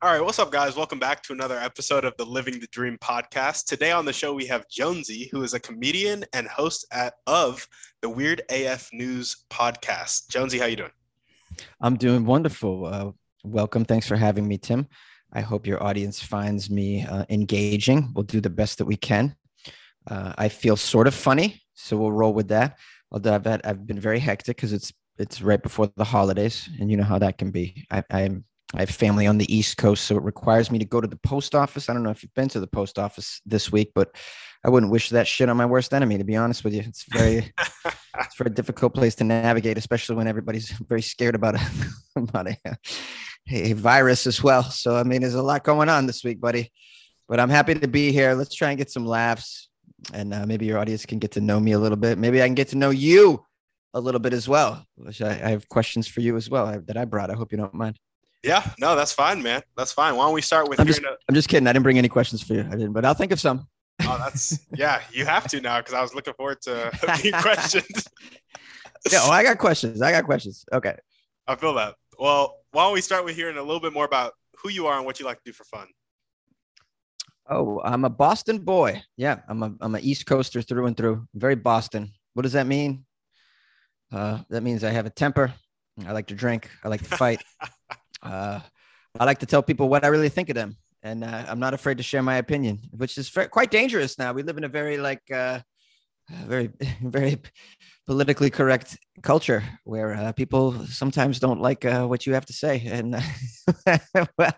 All right, what's up, guys? Welcome back to another episode of the Living the Dream podcast. Today on the show, we have Jonesy, who is a comedian and host at, of the Weird AF News podcast. Jonesy, how you doing? I'm doing wonderful. Uh, welcome. Thanks for having me, Tim. I hope your audience finds me uh, engaging. We'll do the best that we can. Uh, I feel sort of funny, so we'll roll with that. Although I've, had, I've been very hectic because it's it's right before the holidays, and you know how that can be. I, I'm I have family on the East Coast, so it requires me to go to the post office. I don't know if you've been to the post office this week, but I wouldn't wish that shit on my worst enemy. To be honest with you, it's very, it's a very difficult place to navigate, especially when everybody's very scared about a, about a, a virus as well. So I mean, there's a lot going on this week, buddy. But I'm happy to be here. Let's try and get some laughs, and uh, maybe your audience can get to know me a little bit. Maybe I can get to know you a little bit as well. Which I, I have questions for you as well that I brought. I hope you don't mind. Yeah, no, that's fine, man. That's fine. Why don't we start with? I'm just, a- I'm just kidding. I didn't bring any questions for you. I didn't, but I'll think of some. Oh, that's yeah. You have to now because I was looking forward to being questioned. yeah, oh, I got questions. I got questions. Okay. I feel that. Well, why don't we start with hearing a little bit more about who you are and what you like to do for fun? Oh, I'm a Boston boy. Yeah, I'm a I'm an East Coaster through and through. Very Boston. What does that mean? Uh, that means I have a temper. I like to drink. I like to fight. Uh, I like to tell people what I really think of them, and uh, I'm not afraid to share my opinion, which is quite dangerous now. We live in a very like uh, very very politically correct culture where uh, people sometimes don't like uh, what you have to say, and well,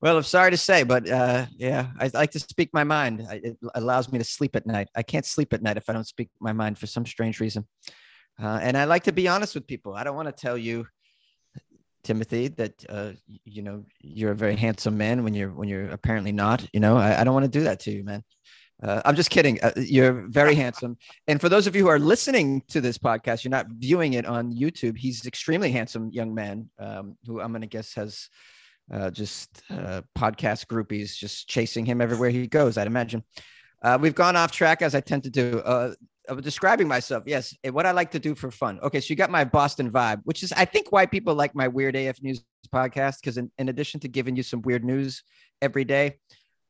well, I'm sorry to say, but uh, yeah, I like to speak my mind. It allows me to sleep at night. I can't sleep at night if I don't speak my mind for some strange reason. Uh, and I like to be honest with people. I don't want to tell you Timothy, that uh, you know you're a very handsome man when you're when you're apparently not. You know, I, I don't want to do that to you, man. Uh, I'm just kidding. Uh, you're very handsome. And for those of you who are listening to this podcast, you're not viewing it on YouTube. He's extremely handsome young man um, who I'm going to guess has uh, just uh, podcast groupies just chasing him everywhere he goes. I'd imagine. Uh, we've gone off track as I tend to do. Of describing myself. Yes, what I like to do for fun. Okay, so you got my Boston vibe, which is I think why people like my Weird AF News podcast because in, in addition to giving you some weird news every day,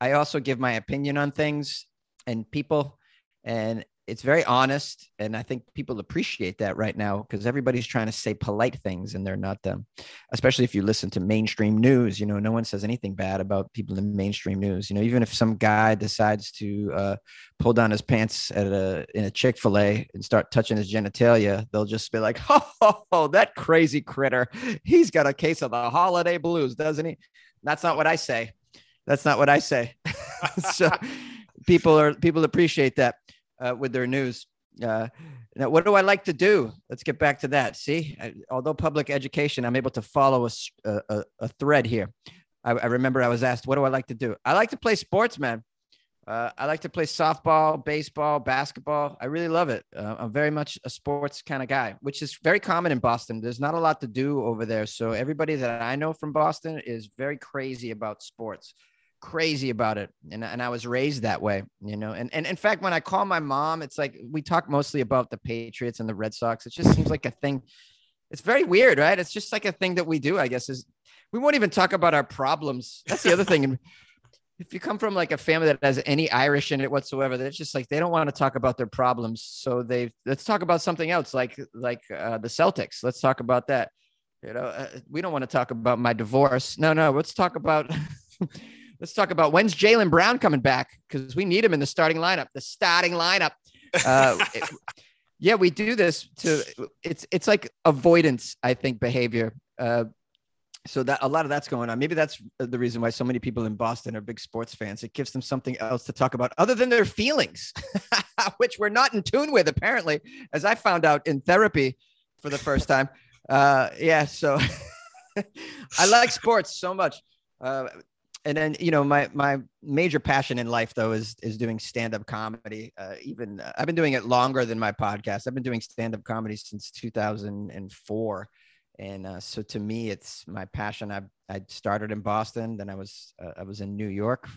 I also give my opinion on things and people, and it's very honest and i think people appreciate that right now because everybody's trying to say polite things and they're not them especially if you listen to mainstream news you know no one says anything bad about people in mainstream news. You know even if some guy decides to uh, pull down his pants at a in a chick-fil-a and start touching his genitalia they'll just be like oh, oh that crazy critter. He's got a case of the holiday blues doesn't he? That's not what i say. That's not what i say. So people are people appreciate that uh, with their news. Uh, now, what do I like to do? Let's get back to that. See, I, although public education, I'm able to follow a, a, a thread here. I, I, remember I was asked, what do I like to do? I like to play sports, man. Uh, I like to play softball, baseball, basketball. I really love it. Uh, I'm very much a sports kind of guy, which is very common in Boston. There's not a lot to do over there. So everybody that I know from Boston is very crazy about sports crazy about it and, and i was raised that way you know and, and in fact when i call my mom it's like we talk mostly about the patriots and the red sox. It just seems like a thing. It's very weird right? It's just like a thing that we do i guess is we won't even talk about our problems. That's the other thing. If you come from like a family that has any irish in it whatsoever that's just like they don't want to talk about their problems so they let's talk about something else like like uh, the celtics. Let's talk about that. You know uh, we don't want to talk about my divorce. No no let's talk about let's talk about when's Jaylen Brown coming back because we need him in the starting lineup. The starting lineup. Uh, it, yeah, we do this to it's it's like avoidance, I think, behavior. Uh, so that a lot of that's going on. Maybe that's the reason why so many people in Boston are big sports fans. It gives them something else to talk about other than their feelings, which we're not in tune with, apparently, as I found out in therapy for the first time. Uh, yeah, so I like sports so much. Uh, and then you know my my major passion in life though is is doing stand up comedy. Uh, even uh, I've been doing it longer than my podcast. I've been doing stand up comedy since 2004, and uh, so to me it's my passion. I I started in Boston, then I was uh, I was in New York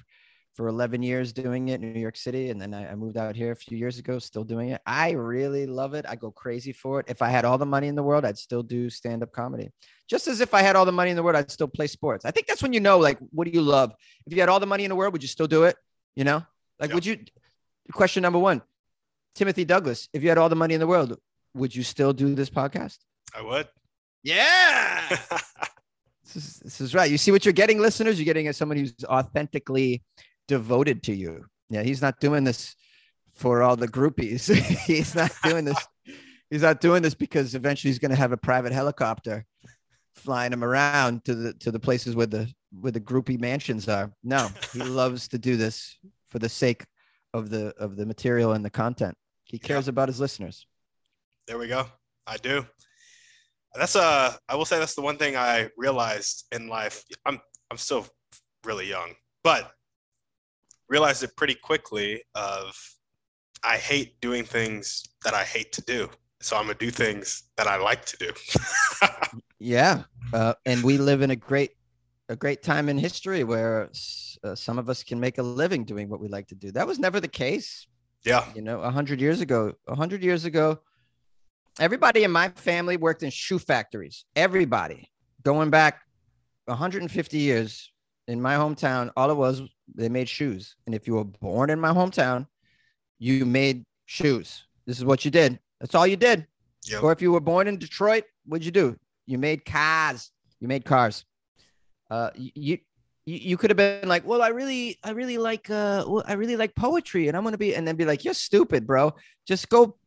for 11 years doing it in New York City. And then I, I, moved out here a few years ago, still doing it. I really love it. I go crazy for it. If I had all the money in the world, I'd still do stand up comedy. Just as if I had all the money in the world, I'd still play sports. I think that's when you know, like, what do you love? If you had all the money in the world, would you still do it? You know, like, would you? Question number one Timothy Douglas, if you had all the money in the world, would you still do this podcast? I would. Yeah. this, is, this is right. You see what you're getting, listeners? You're getting as someone who's authentically devoted to you. Yeah, he's not doing this for all the groupies. he's not doing this. He's not doing this because eventually he's going to have a private helicopter flying him around to the to the places where the where the groupie mansions are. No, he loves to do this for the sake of the of the material and the content. He cares yeah. about his listeners. There we go. I do. That's uh I will say that's the one thing I realized in life. I'm I'm still really young, but realized it pretty quickly of I hate doing things that I hate to do. So I'm gonna do things that I like to do. yeah, uh, and we live in a great, a great time in history where uh, some of us can make a living doing what we like to do. That was never the case. Yeah, you know, a hundred years ago, a hundred years ago, everybody in my family worked in shoe factories. Everybody, going back 150 years in my hometown, all it was they made shoes. And if you were born in my hometown, you made shoes. This is what you did. That's all you did. Yep. Or if you were born in Detroit, what'd you do? You made cars. You made cars. Uh, you you, you could have been like, well, I really, I really like, uh, well, I really like poetry, and I'm gonna be, and then be like, you're stupid, bro. Just go,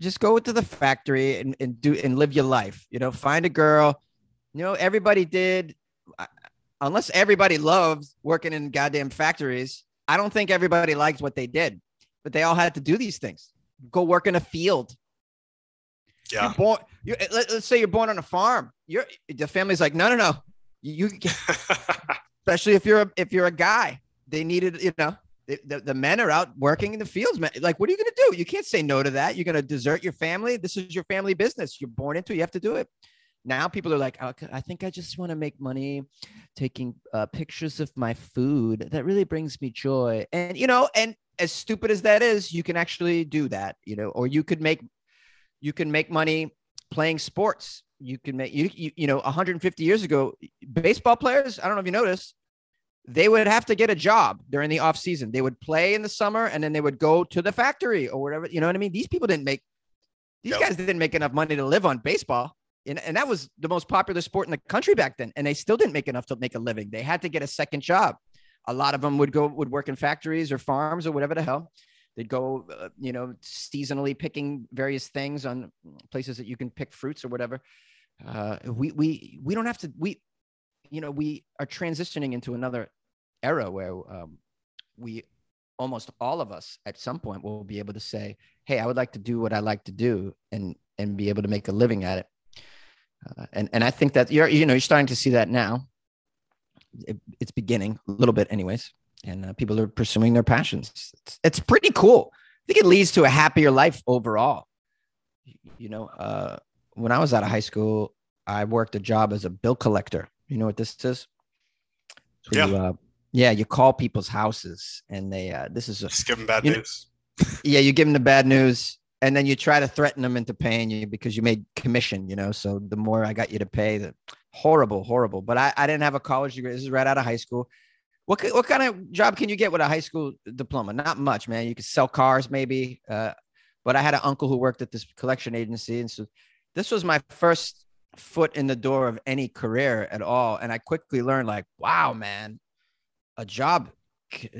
just go to the factory and, and do and live your life. You know, find a girl. You know, everybody did unless everybody loves working in goddamn factories, I don't think everybody liked what they did, but they all had to do these things. Go work in a field. Yeah. You're born, you, let, us say you're born on a farm. You're the family's like, no, no, no. You, especially if you're a, if you're a guy, they needed, you know, the, the, the, men are out working in the fields, man. Like, what are you going to do? You can't say no to that. You're going to desert your family. This is your family business. You're born into. You have to do it now people are like, I think I just want to make money taking uh, pictures of my food. That really brings me joy. And, you know, and as stupid as that is, you can actually do that, you know, or you could make, you can make money playing sports. You can make, you, you, you know, 150 years ago, baseball players, I don't know if you noticed, they would have to get a job during the off season. They would play in the summer and then they would go to the factory or whatever. You know what I mean? These people didn't make, these yep. guys didn't make enough money to live on baseball and, and that was the most popular sport in the country back then and they still didn't make enough to make a living. They had to get a second job. A lot of them would go would work in factories or farms or whatever the hell. They'd go uh, you know seasonally picking various things on places that you can pick fruits or whatever. Uh, we we we don't have to we you know we are transitioning into another era where um, we almost all of us at some point will be able to say hey i would like to do what i like to do and and be able to make a living at it uh, and and I think that you're you know you're starting to see that now. It, it's beginning a little bit, anyways, and uh, people are pursuing their passions. It's, it's, pretty cool. I think it leads to a happier life overall. You know, uh, when I was out of high school, I worked a job as a bill collector. You know what this is? So yeah. You, uh, yeah, you call people's houses, and they. Uh, this is a, just give them bad news. Know, yeah, you give them the bad news, and then you try to threaten them into paying you because you made commission, you know. So the more I got you to pay, the horrible, horrible. But I, I didn't have a college degree. This is right out of high school. What what kind of job can you get with a high school diploma? Not much, man. You could sell cars, maybe. Uh, but I had an uncle who worked at this collection agency, and so this was my first foot in the door of any career at all. And I quickly learned, like, wow, man, a job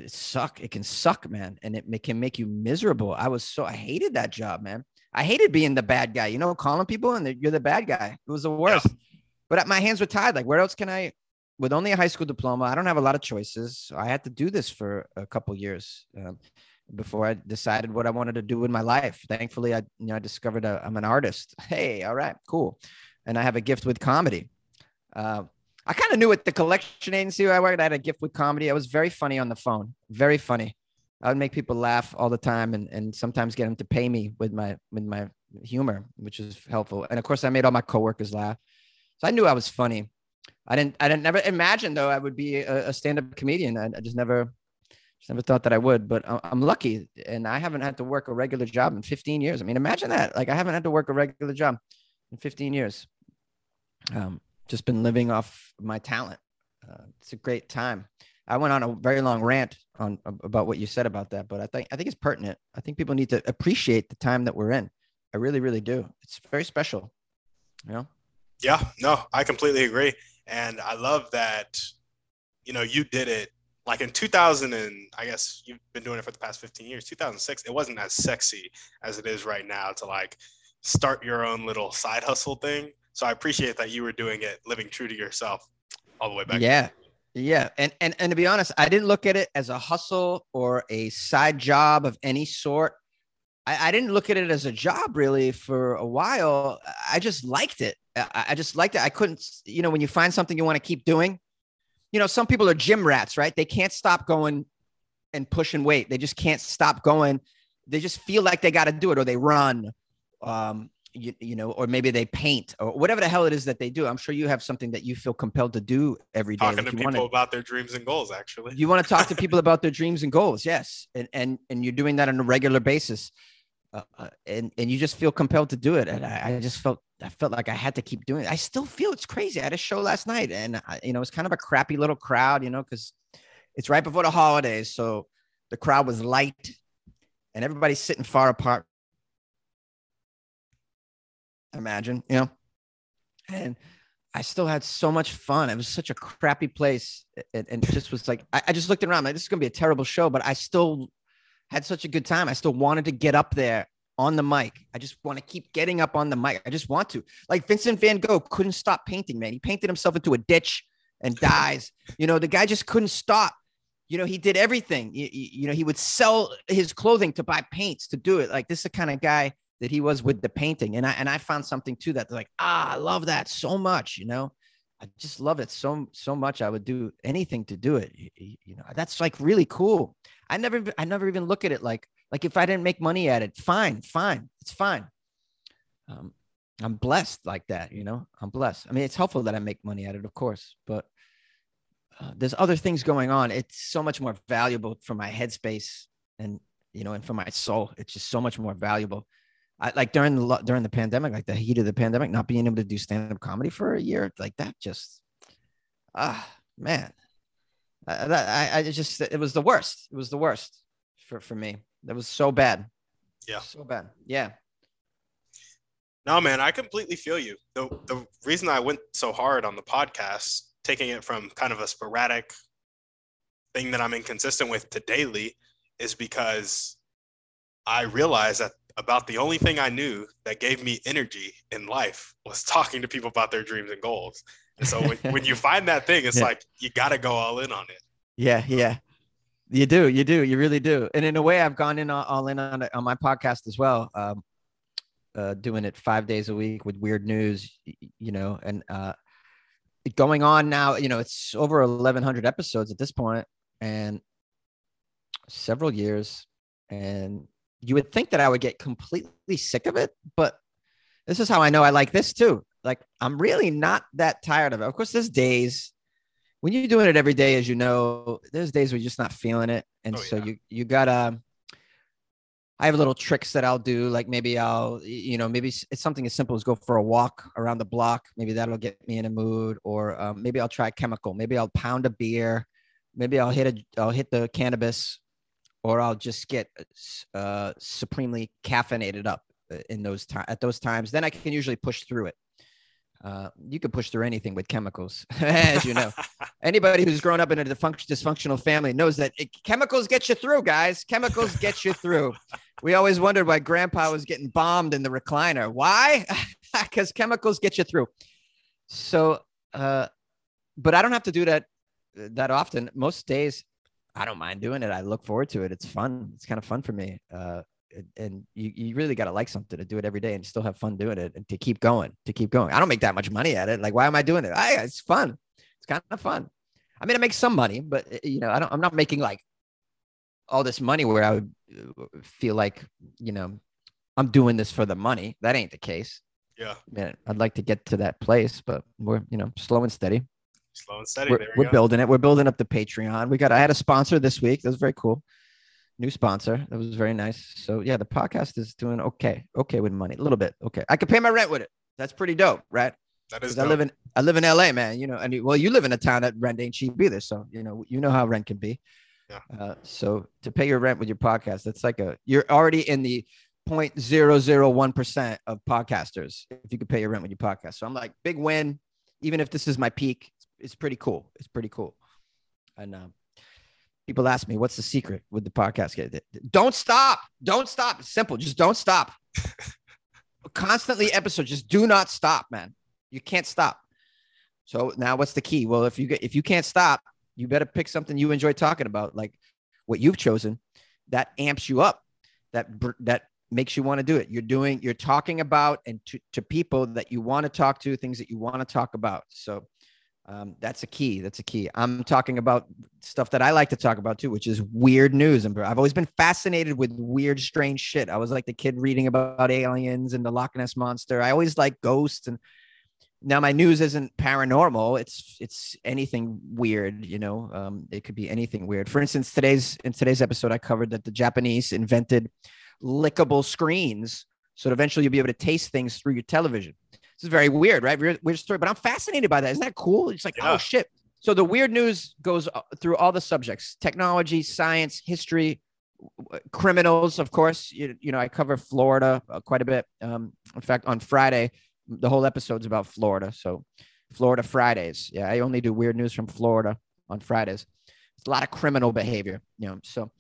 suck. It can suck, man, and it can make you miserable. I was so I hated that job, man. I hated being the bad guy. You know, calling people and you're the bad guy. It was the worst. Yeah. But my hands were tied. Like, where else can I? With only a high school diploma, I don't have a lot of choices. So I had to do this for a couple years um, before I decided what I wanted to do in my life. Thankfully, I you know I discovered i am an artist. Hey, all right, cool, and I have a gift with comedy. Uh, I kind of knew at the collection agency where I worked, I had a gift with comedy. I was very funny on the phone, very funny. I would make people laugh all the time, and and sometimes get them to pay me with my with my humor, which is helpful. And of course, I made all my coworkers laugh, so I knew I was funny. I didn't I didn't never imagine though I would be a, a stand up comedian. I, I just never just never thought that I would, but I'm lucky and I haven't had to work a regular job in 15 years. I mean, imagine that. Like I haven't had to work a regular job in 15 years. Um, just been living off my talent. Uh, it's a great time. I went on a very long rant on about what you said about that, but I think I think it's pertinent. I think people need to appreciate the time that we're in. I really, really do. It's very special. You know? Yeah, no, I completely agree. And I love that, you know, you did it like in 2000 and i guess you've been doing it for the past 15 years 2006 it wasn't as sexy as it is right now to like start your own little side hustle thing so i appreciate that you were doing it living true to yourself all the way back yeah. Yeah. And, and and to be honest i didn't look at it as a hustle or a side job of any sort. I, I didn't look at it as a job really for a while. I just liked it. I, I just liked it. I couldn't you know when you find something you want to keep doing you know, some people are gym rats, right? They can't stop going and pushing weight. They just can't stop going. They just feel like they got to do it, or they run, um, you, you know, or maybe they paint, or whatever the hell it is that they do. I'm sure you have something that you feel compelled to do every day. Talking to people wanna, about their dreams and goals, actually. You want to talk to people about their dreams and goals, yes, and and and you're doing that on a regular basis, uh, uh and and you just feel compelled to do it. And I, I just felt I felt like I had to keep doing it. I still feel it's crazy. I had a show last night and, I, you know, it's kind of a crappy little crowd, you know, because it's right before the holidays. So the crowd was light and everybody's sitting far apart. Imagine, you know, and I still had so much fun. It was such a crappy place. And, and just was like, I, I just looked around, like, this is going to be a terrible show, but I still had such a good time. I still wanted to get up there on the mic. I just want to keep getting up on the mic. I just want to. Like Vincent van Gogh couldn't stop painting, man. He painted himself into a ditch and dies. You know, the guy just couldn't stop. You know, he did everything. You, you, know, he would sell his clothing to buy paints to do it. Like this is the kind of guy that he was with the painting. And I and I found something to that. Like, ah, I love that so much, you know. I just love it so so much. I would do anything to do it. You, you know, that's like really cool. I never I never even look at it like like if I didn't make money at it, fine, fine, it's fine. Um, I'm blessed like that, you know. I'm blessed. I mean, it's helpful that I make money at it, of course, but uh, there's other things going on. It's so much more valuable for my headspace and you know, and for my soul. It's just so much more valuable. I like during the during the pandemic, like the heat of the pandemic, not being able to do stand up comedy for a year, like that, just ah man, I, I, I just it was the worst. It was the worst for for me. That was so bad. Yeah. So bad. Yeah. No, man, I completely feel you. The the reason I went so hard on the podcast, taking it from kind of a sporadic thing that I'm inconsistent with to daily, is because I realized that about the only thing I knew that gave me energy in life was talking to people about their dreams and goals. And so when, when you find that thing, it's yeah. like you got to go all in on it. Yeah, yeah. You do, you do, you really do. And in a way, I've gone in all in on on my podcast as well, um, uh, doing it five days a week with weird news, you know, and uh, going on now. You know, it's over eleven hundred episodes at this point, and several years. And you would think that I would get completely sick of it, but this is how I know I like this too. Like I'm really not that tired of it. Of course, there's days when you're doing it every day, as you know, there's days where you're just not feeling it, and oh, so yeah. you you gotta. I have little tricks that I'll do, like maybe I'll, you know, maybe it's something as simple as go for a walk around the block. Maybe that'll get me in a mood, or um, maybe I'll try chemical. Maybe I'll pound a beer. Maybe I'll hit a, I'll hit the cannabis, or I'll just get uh, supremely caffeinated up uh, in those times at those times. Then I can usually push through it. Uh, you can push through anything with chemicals, as you know. Anybody who's grown up in a dysfunctional family knows that it, chemicals get you through, guys. Chemicals get you through. We always wondered why Grandpa was getting bombed in the recliner. Why? Because chemicals get you through. So, uh, but I don't have to do that that often. Most days, I don't mind doing it. I look forward to it. It's fun. It's kind of fun for me. Uh, and you, you really got to like something to do it every day and still have fun doing it and to keep going, to keep going. I don't make that much money at it. Like, why am I doing it? I, it's fun. It's kind of fun. I mean, I make some money, but eh, you know, I don't, I'm not making like all this money where I would uh, feel like, you know, I'm doing this for the money. That ain't the case. Yeah. Man, I'd like to get to that place, but we're, you know, slow and steady. Slow and steady. We're, we we're building it. We're building up the Patreon. We got, I had a sponsor this week. That was very cool. New sponsor. That was very nice. So yeah, the podcast is doing okay. Okay with money. A little bit. Okay. I can pay my rent with it. That's pretty dope, right? That is. I live in I live in LA, man. You know, and you, well, you live in a town that rent ain't cheap either. So you know, you know how rent can be. Yeah. Uh, so to pay your rent with your podcast, that's like a you're already in the 0.001% of podcasters if you could pay your rent with your podcast. So I'm like, big win. Even if this is my peak, it's pretty cool. It's pretty cool. And um, people ask me, what's the secret with the podcast? Don't stop. Don't stop. It's simple. Just don't stop. Constantly episode. Just do not stop, man. You can't stop. So now what's the key? Well, if you get, if you can't stop, you better pick something you enjoy talking about, like what you've chosen that amps you up, that, that makes you want to do it. You're doing, you're talking about and to, to people that you want to talk to, things that you want to talk about. So um, that's a key. That's a key. I'm talking about stuff that I like to talk about too, which is weird news. And I've always been fascinated with weird, strange shit. I was like the kid reading about aliens and the Loch Ness monster. I always like ghosts. And now my news isn't paranormal. It's it's anything weird. You know, um, it could be anything weird. For instance, today's in today's episode, I covered that the Japanese invented lickable screens, so eventually you'll be able to taste things through your television. This is very weird, right? Weird, weird story, but I'm fascinated by that. Isn't that cool? It's like, oh, yeah. oh shit. So the weird news goes uh, through all the subjects: technology, science, history, criminals. Of course, you, you know I cover Florida uh, quite a bit. Um, in fact, on Friday, the whole episode's about Florida. So Florida Fridays. Yeah, I only do weird news from Florida on Fridays. It's a lot of criminal behavior, you know. So,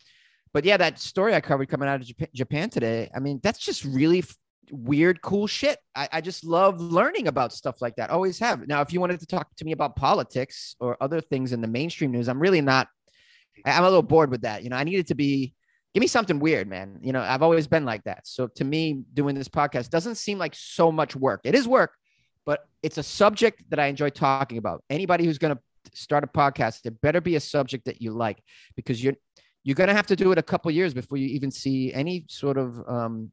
but yeah, that story I covered coming out of Japan, Japan today. I mean, that's just really weird, cool shit. I, I just love learning about stuff like that. Always have. Now, if you wanted to talk to me about politics or other things in the mainstream news, I'm really not. I'm a little bored with that. You know, I needed to be. Give me something weird, man. You know, I've always been like that. So to me, doing this podcast doesn't seem like so much work. It is work, but it's a subject that I enjoy talking about. Anybody who's going to start a podcast, it better be a subject that you like because you're you're going to have to do it a couple years before you even see any sort of um,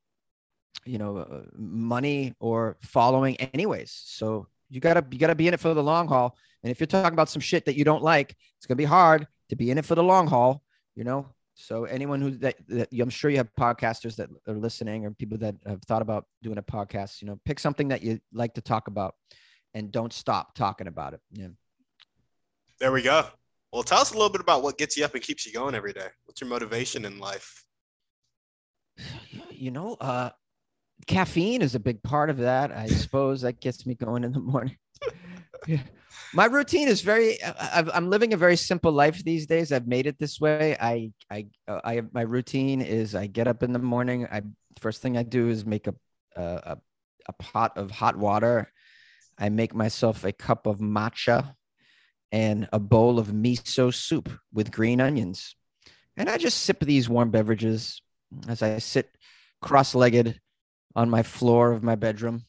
you know uh, money or following anyways. So you gotta you gotta be in it for the long haul. And if you're talking about some shit that you don't like it's gonna be hard to be in it for the long haul you know? So anyone who that, that i'm sure you have podcasters that are listening or people that have thought about doing a podcast you know pick something that you like to talk about and don't stop talking about it. Yeah. There we go. Well tell us a little bit about what gets you up and keeps you going every day. What's your motivation in life? You know uh caffeine is a big part of that. I suppose that gets me going in the morning. yeah. My routine is very. i am living a very simple life these days. I've made it this way. I, I, uh, I. My routine is I get up in the morning. I first thing I do is make a, a, a pot of hot water. I make myself a cup of matcha and a bowl of miso soup with green onions, and I just sip these warm beverages as I sit cross-legged on my floor of my bedroom.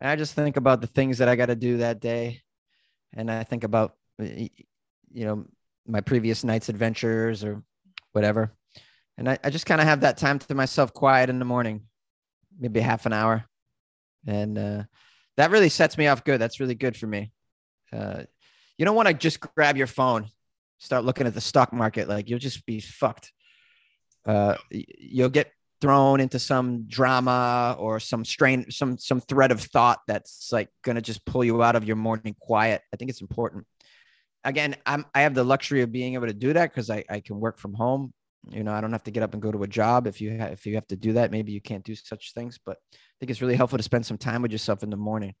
And I just think about the things that I got to do that day. And I think about, you know, my previous night's adventures or whatever. And I, I just kind of have that time to myself quiet in the morning, maybe half an hour. And uh, that really sets me off good. That's really good for me. Uh, you don't want to just grab your phone, start looking at the stock market. Like you'll just be fucked. Uh, you'll get thrown into some drama or some strain some some thread of thought that's like going to just pull you out of your morning quiet. I think it's important. Again i'm i have the luxury of being able to do that because I, I can work from home. You know i don't have to get up and go to a job. If you have if you have to do that maybe you can't do such things but i think it's really helpful to spend some time with yourself in the morning.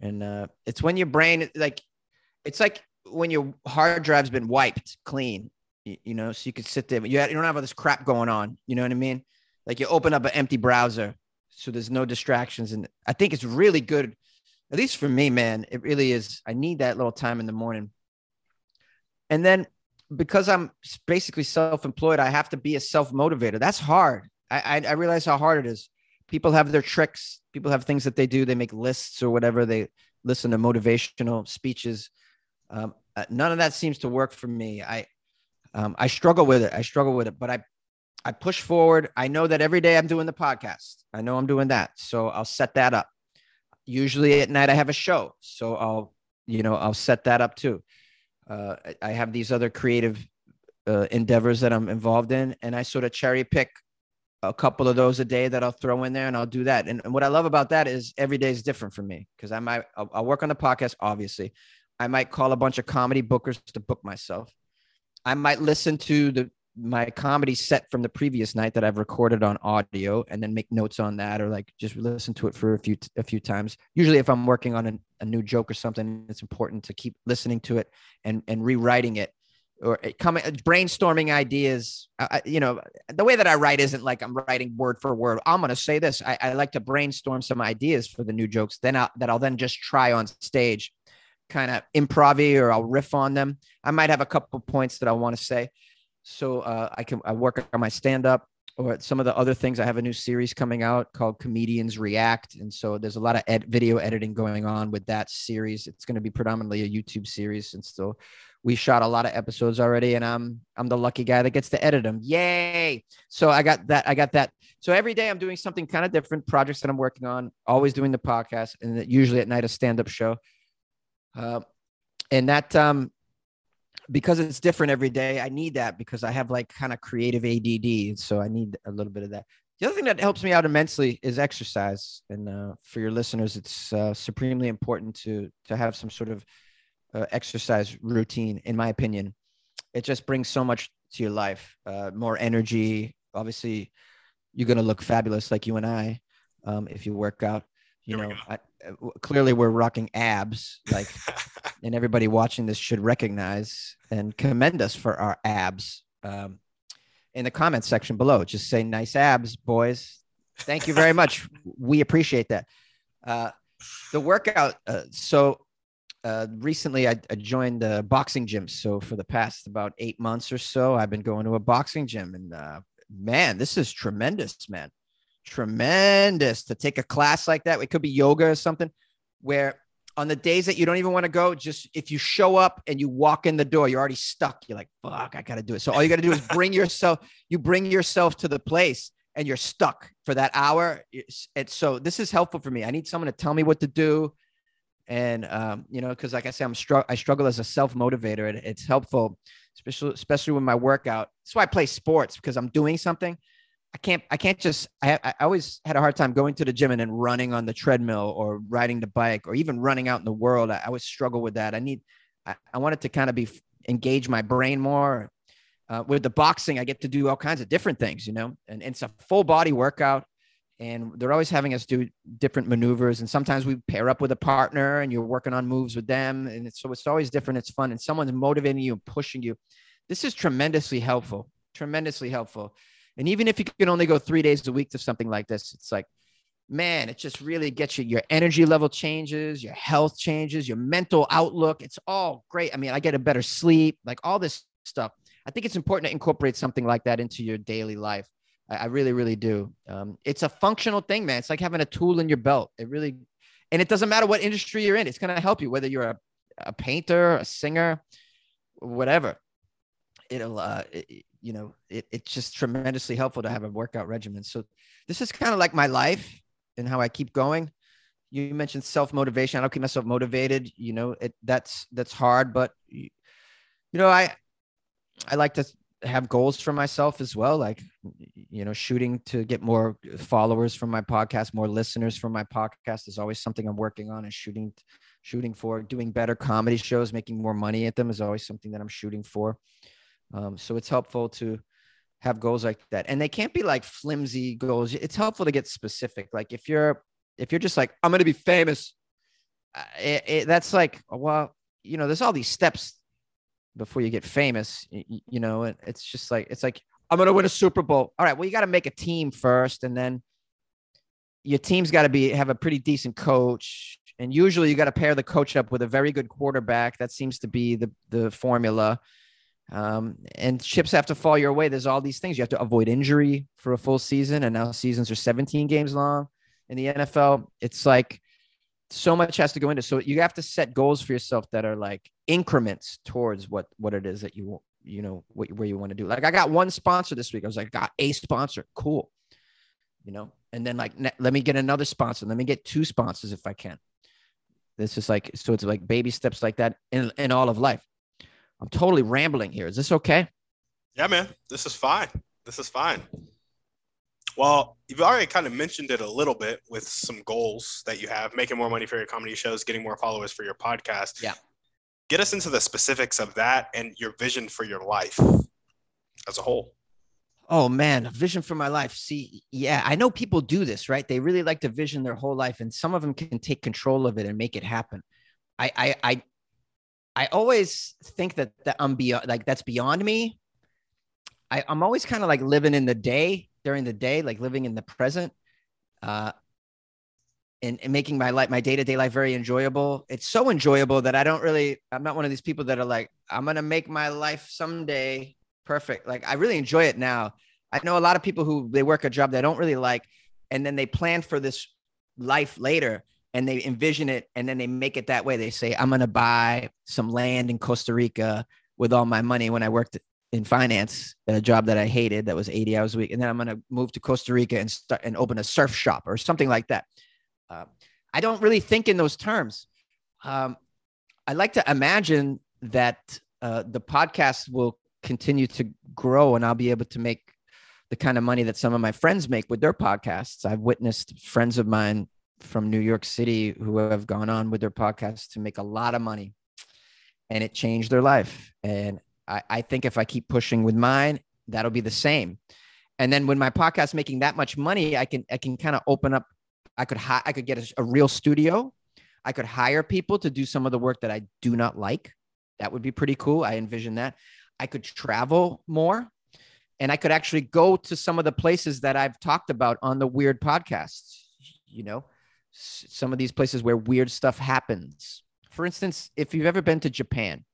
And uh it's when your brain like it's like when your hard drive's been wiped clean you, you know so you could sit there you, you don't have all this crap going on. You know what i mean like you open up an empty browser, so there's no distractions. And I think it's really good, at least for me, man. It really is. I need that little time in the morning. And then because I'm basically self-employed, I have to be a self-motivator. That's hard. I, I, I realize how hard it is. People have their tricks. People have things that they do. They make lists or whatever. They listen to motivational speeches. Um, uh, none of that seems to work for me. I, um, I struggle with it. I struggle with it, but I, I push forward. I know that every day I'm doing the podcast. I know I'm doing that. So I'll set that up. Usually at night I have a show. So I'll, you know, I'll set that up too. Uh, I have these other creative uh, endeavors that I'm involved in, and I sort of cherry pick a couple of those a day that I'll throw in there, and I'll do that. And, and what I love about that is every day is different for me because I might I'll, I'll work on the podcast. Obviously, I might call a bunch of comedy bookers to book myself. I might listen to the my comedy set from the previous night that I've recorded on audio and then make notes on that or like just listen to it for a few a few times. Usually if I'm working on a, a new joke or something, it's important to keep listening to it and and rewriting it or uh, coming uh, brainstorming ideas. I, you know, the way that I write isn't like I'm writing word for word. I'm to say this. I, I, like to brainstorm some ideas for the new jokes. Then I'll, that I'll then just try on stage, kind of improv or I'll riff on them. I might have a couple points that I want to say so uh, I can I work on my stand up or some of the other things. I have a new series coming out called Comedians React, and so there's a lot of ed- video editing going on with that series. It's going to be predominantly a YouTube series, and so we shot a lot of episodes already, and I'm I'm the lucky guy that gets to edit them. Yay! So I got that. I got that. So every day I'm doing something kind of different. Projects that I'm working on. Always doing the podcast, and usually at night a stand up show. Uh, and that um because it's different every day, I need that because I have like kind of creative ADD. So I need a little bit of that. The other thing that helps me out immensely is exercise. And uh, for your listeners, it's uh, supremely important to to have some sort of uh, exercise routine. In my opinion, it just brings so much to your life, uh, more energy. Obviously, you're gonna look fabulous like you and I um, if you work out. You know, I, clearly we're rocking abs, like, and everybody watching this should recognize and commend us for our abs. Um, in the comments section below, just say nice abs, boys. Thank you very much. we appreciate that. Uh, the workout. Uh, so uh, recently, I, I, joined the boxing gym. So for the past about eight months or so, I've been going to a boxing gym, and uh, man, this is tremendous, man tremendous to take a class like that. It could be yoga or something where on the days that you don't even want to go, just if you show up and you walk in the door, you're already stuck. You're like, fuck, I got to do it. So all you got to do is bring yourself, you bring yourself to the place and you're stuck for that hour. And so this is helpful for me. I need someone to tell me what to do. And, um, you know, cause like I said, I'm str- I struggle as a self motivator and it's helpful, especially, especially with my workout. That's why I play sports because I'm doing something I can't I can't just I, I always had a hard time going to the gym and then running on the treadmill or riding the bike or even running out in the world. I, I always struggle with that. I need I, I wanted to kind of be engage my brain more. Uh, with the boxing, I get to do all kinds of different things, you know, and, and it's a full body workout. And they're always having us do different maneuvers. And sometimes we pair up with a partner and you're working on moves with them. And it's, so it's always different. It's fun. And someone's motivating you and pushing you. This is tremendously helpful, tremendously helpful. And even if you can only go three days a week to something like this, it's like, man, it just really gets you. Your energy level changes, your health changes, your mental outlook. It's all great. I mean, I get a better sleep, like all this stuff. I think it's important to incorporate something like that into your daily life. I, I really, really do. Um, it's a functional thing, man. It's like having a tool in your belt. It really, and it doesn't matter what industry you're in. It's going to help you, whether you're a, a painter, a singer, whatever. It'll, uh, it, you know, it, it's just tremendously helpful to have a workout regimen. So this is kind of like my life and how I keep going. You mentioned self motivation. I don't keep myself motivated. You know, it that's that's hard, but you know, I I like to have goals for myself as well like you know shooting to get more followers from my podcast more listeners from my podcast is always something i'm working on and shooting shooting for doing better comedy shows making more money at them is always something that i'm shooting for um, so it's helpful to have goals like that, and they can't be like flimsy goals. It's helpful to get specific. Like if you're if you're just like I'm going to be famous, uh, it, it, that's like well, you know, there's all these steps before you get famous. You, you know, and it's just like it's like I'm going to win a Super Bowl. All right, well, you got to make a team first, and then your team's got to be have a pretty decent coach and usually you got to pair the coach up with a very good quarterback that seems to be the the formula Um, and chips have to fall your way. There's all these things. You have to avoid injury for a full season. And now seasons are 17 games long in the NFL. It's like so much has to go into. So you have to set goals for yourself that are like increments towards what what it is that you you know what, where you want to do. Like I got one sponsor this week. I was like, got a sponsor. Cool. You know, and then like let me get another sponsor. Let me get two sponsors if I can. This is like so it's like baby steps like that in in all of life. I'm totally rambling here. Is this okay? Yeah, man. This is fine. This is fine. Well, you've already kind of mentioned it a little bit with some goals that you have making more money for your comedy shows, getting more followers for your podcast. Yeah. Get us into the specifics of that and your vision for your life as a whole. Oh man, a vision for my life. See, yeah, I know people do this, right? They really like to vision their whole life, and some of them can take control of it and make it happen. I, I, I I always think that, that I'm beyond, like that's beyond me. I, I'm always kind of like living in the day during the day, like living in the present, uh, and, and making my life, my day to day life very enjoyable. It's so enjoyable that I don't really, I'm not one of these people that are like, I'm going to make my life someday perfect. Like I really enjoy it now. I know a lot of people who they work a job they don't really like, and then they plan for this life later and they envision it and then they make it that way. They say, I'm going to buy some land in Costa Rica with all my money when I worked in finance, at a job that I hated that was 80 hours a week. And then I'm going to move to Costa Rica and start and open a surf shop or something like that. Uh, I don't really think in those terms. Um, I like to imagine that uh, the podcast will continue to grow and I'll be able to make the kind of money that some of my friends make with their podcasts. I've witnessed friends of mine from New York City who have gone on with their podcasts to make a lot of money and it changed their life. And I, I think if I keep pushing with mine, that'll be the same. And then when my podcast making that much money, I can I can kind of open up. I could hi- I could get a, a real studio. I could hire people to do some of the work that I do not like. That would be pretty cool. I envision that. I could travel more and I could actually go to some of the places that I've talked about on the weird podcasts. You know, some of these places where weird stuff happens. For instance, if you've ever been to Japan,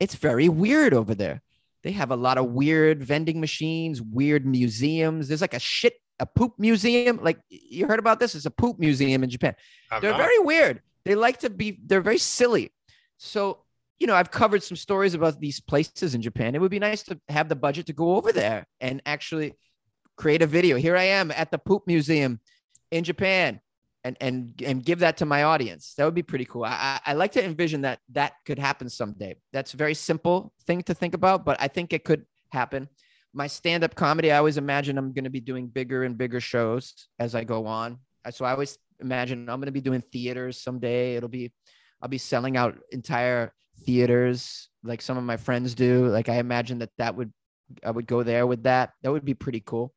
it's very weird over there. They have a lot of weird vending machines, weird museums. There's like a shit, a poop museum. Like you heard about this? It's a poop museum in Japan. I'm they're not- very weird. They like to be, they're very silly. So, you know, I've covered some stories about these places in Japan. It would be nice to have the budget to go over there and actually create a video. Here I am at the poop museum in Japan and and and give that to my audience. That would be pretty cool. I, I like to envision that that could happen someday. That's a very simple thing to think about, but I think it could happen. My stand-up comedy, I always imagine I'm going to be doing bigger and bigger shows as I go on. So I always imagine I'm going to be doing theaters someday. It'll be I'll be selling out entire theaters like some of my friends do. Like I imagine that that would I would go there with that. That would be pretty cool.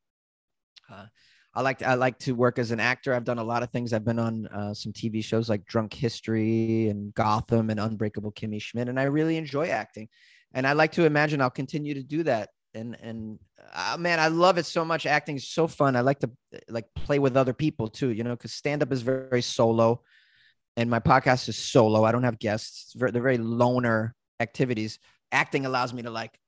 Uh, I like to, I like to work as an actor. I've done a lot of things. I've been on uh, some TV shows like Drunk History and Gotham and Unbreakable Kimmy Schmidt, and I really enjoy acting. And I like to imagine I'll continue to do that. And and uh, man, I love it so much. Acting is so fun. I like to like play with other people too. You know, because stand up is very, very solo, and my podcast is solo. I don't have guests. It's very, they're very loner activities. Acting allows me to like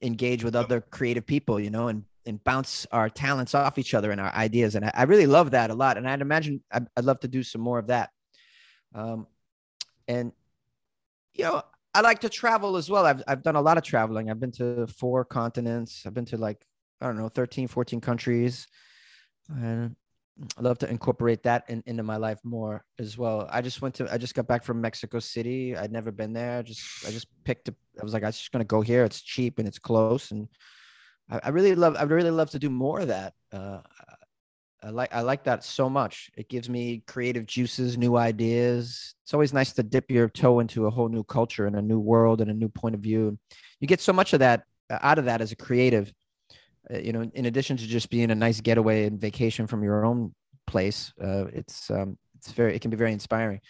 engage with other creative people. You know, and and bounce our talents off each other and our ideas. And I, I really love that a lot. And I'd imagine I'd, I'd love to do some more of that. Um, and, you know, I like to travel as well. I've, I've done a lot of traveling. I've been to four continents. I've been to like, I don't know, 13, 14 countries. And I love to incorporate that in, into my life more as well. I just went to, I just got back from Mexico City. I'd never been there. I just, I just picked, I was like, I was just going to go here. It's cheap and it's close. And I, I really love I would really love to do more of that. Uh, I like I like that so much. It gives me creative juices, new ideas. It's always nice to dip your toe into a whole new culture and a new world and a new point of view. You get so much of that uh, out of that as a creative. Uh, you know, in addition to just being a nice getaway and vacation from your own place, uh, it's um, it's very it can be very inspiring.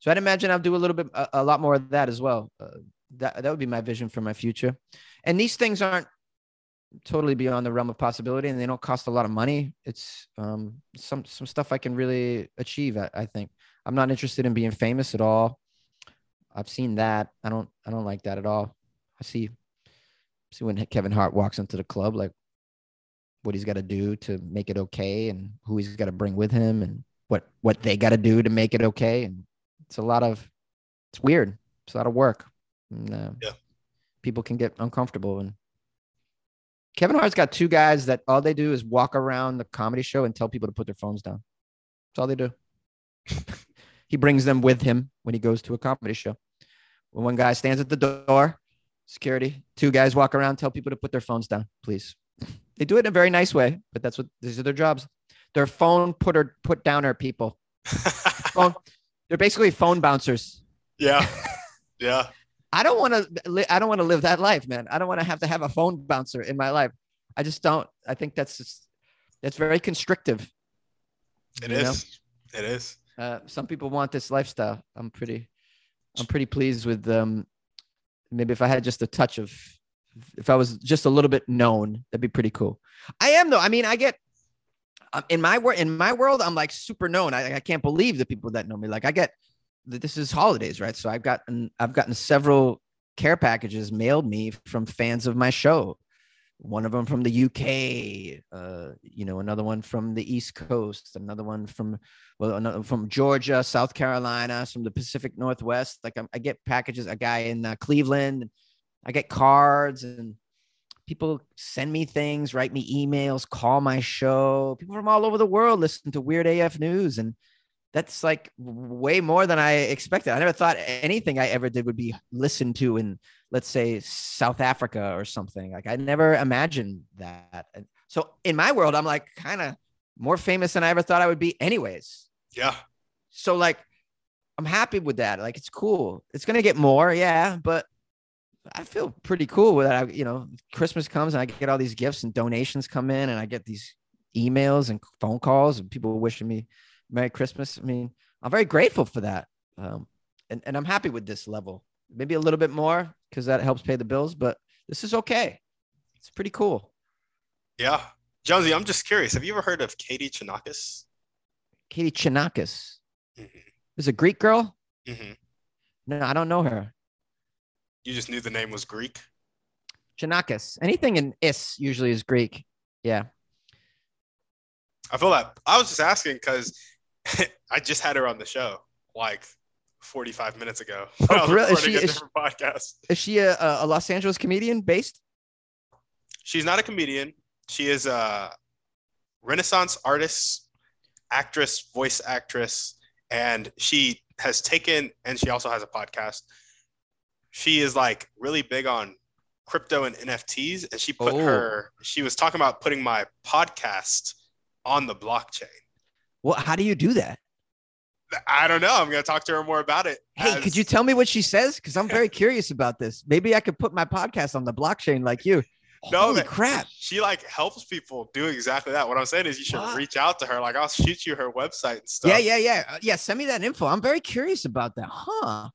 So I'd imagine I'll do a little bit a, a lot more of that as well. Uh, that that would be my vision for my future. And these things aren't totally beyond the realm of possibility and they don't cost a lot of money it's um some some stuff i can really achieve I, I think i'm not interested in being famous at all i've seen that i don't i don't like that at all i see See when Kevin Hart walks into the club, like what he's got to do to make it okay, and who he's got to bring with him, and what what they got to do to make it okay. And it's a lot of it's weird. It's a lot of work. And, uh, Yeah. People can get uncomfortable, and Kevin Hart's got two guys that all they do is walk around the comedy show and tell people to put their phones down. That's all they do. he brings them with him when he goes to a comedy show. When one guy stands at the door, security, two guys walk around, tell people to put their phones down, please. They do it in a very nice way, but that's what these are their jobs. They're phone putter put downer people. Phone, they're basically phone bouncers. yeah. Yeah. I don't want to. Li- I don't want to live that life, man. I don't want to have to have a phone bouncer in my life. I just don't. I think that's just, that's very constrictive. It is. It is. Uh, some people want this lifestyle. I'm pretty, I'm pretty pleased with. Um, maybe if I had just a touch of, if I was just a little bit known, that'd be pretty cool. I am though. I mean, I get um, in my world. In my world, I'm like super known. I, I can't believe the people that know me. Like I get. This is holidays, right? So I've gotten I've gotten several care packages mailed me from fans of my show. One of them from the UK, uh, you know, another one from the East Coast, another one from well, another from Georgia, South Carolina, from the Pacific Northwest. Like I'm, I get packages. A guy in uh, Cleveland. I get cards and people send me things, write me emails, call my show. People from all over the world listen to Weird AF News, and that's like way more than I expected. I never thought anything I ever did would be listened to in, let's say, South Africa or something. Like I never imagined that. And so in my world, I'm like kind of more famous than I ever thought I would be, anyways. Yeah. So like, I'm happy with that. Like it's cool. It's gonna get more, yeah, but I feel pretty cool with that. I, you know, Christmas comes and I get all these gifts and donations come in, and I get these emails and phone calls and people wishing me Merry Christmas. I mean, I'm very grateful for that, um, and and I'm happy with this level. Maybe a little bit more because that helps pay the bills, but this is okay. It's pretty cool. Yeah. Jonesy, I'm just curious. Have you ever heard of Katie Chinakis? Katie Chinakis Mhm. is a Greek girl. hmm No, I don't know her. You just knew the name was Greek. Chinakis. Anything in is usually is Greek. Yeah. I feel that. I was just asking because I just had her on the show like 45 minutes ago. Oh, I was for real? Is she- a is different podcast. Is she a, a a Los Angeles comedian based? She's not a comedian. She is a Renaissance artist, actress, voice actress, and she has taken and she also has a podcast. She is like really big on crypto and NFTs, and she put Oh. her. She was talking about putting my podcast on the blockchain. Well, how do you do that? I don't know. I'm going to talk to her more about it. Hey, as- could you tell me what she says? Because I'm very curious about this. Maybe I could put my podcast on the blockchain like you. No, Holy crap! She like helps people do exactly that. What I'm saying is, you should What? reach out to her. Like, I'll shoot you her website and stuff. Yeah, yeah, yeah, Uh, yeah. Send me that info. I'm very curious about that. Huh?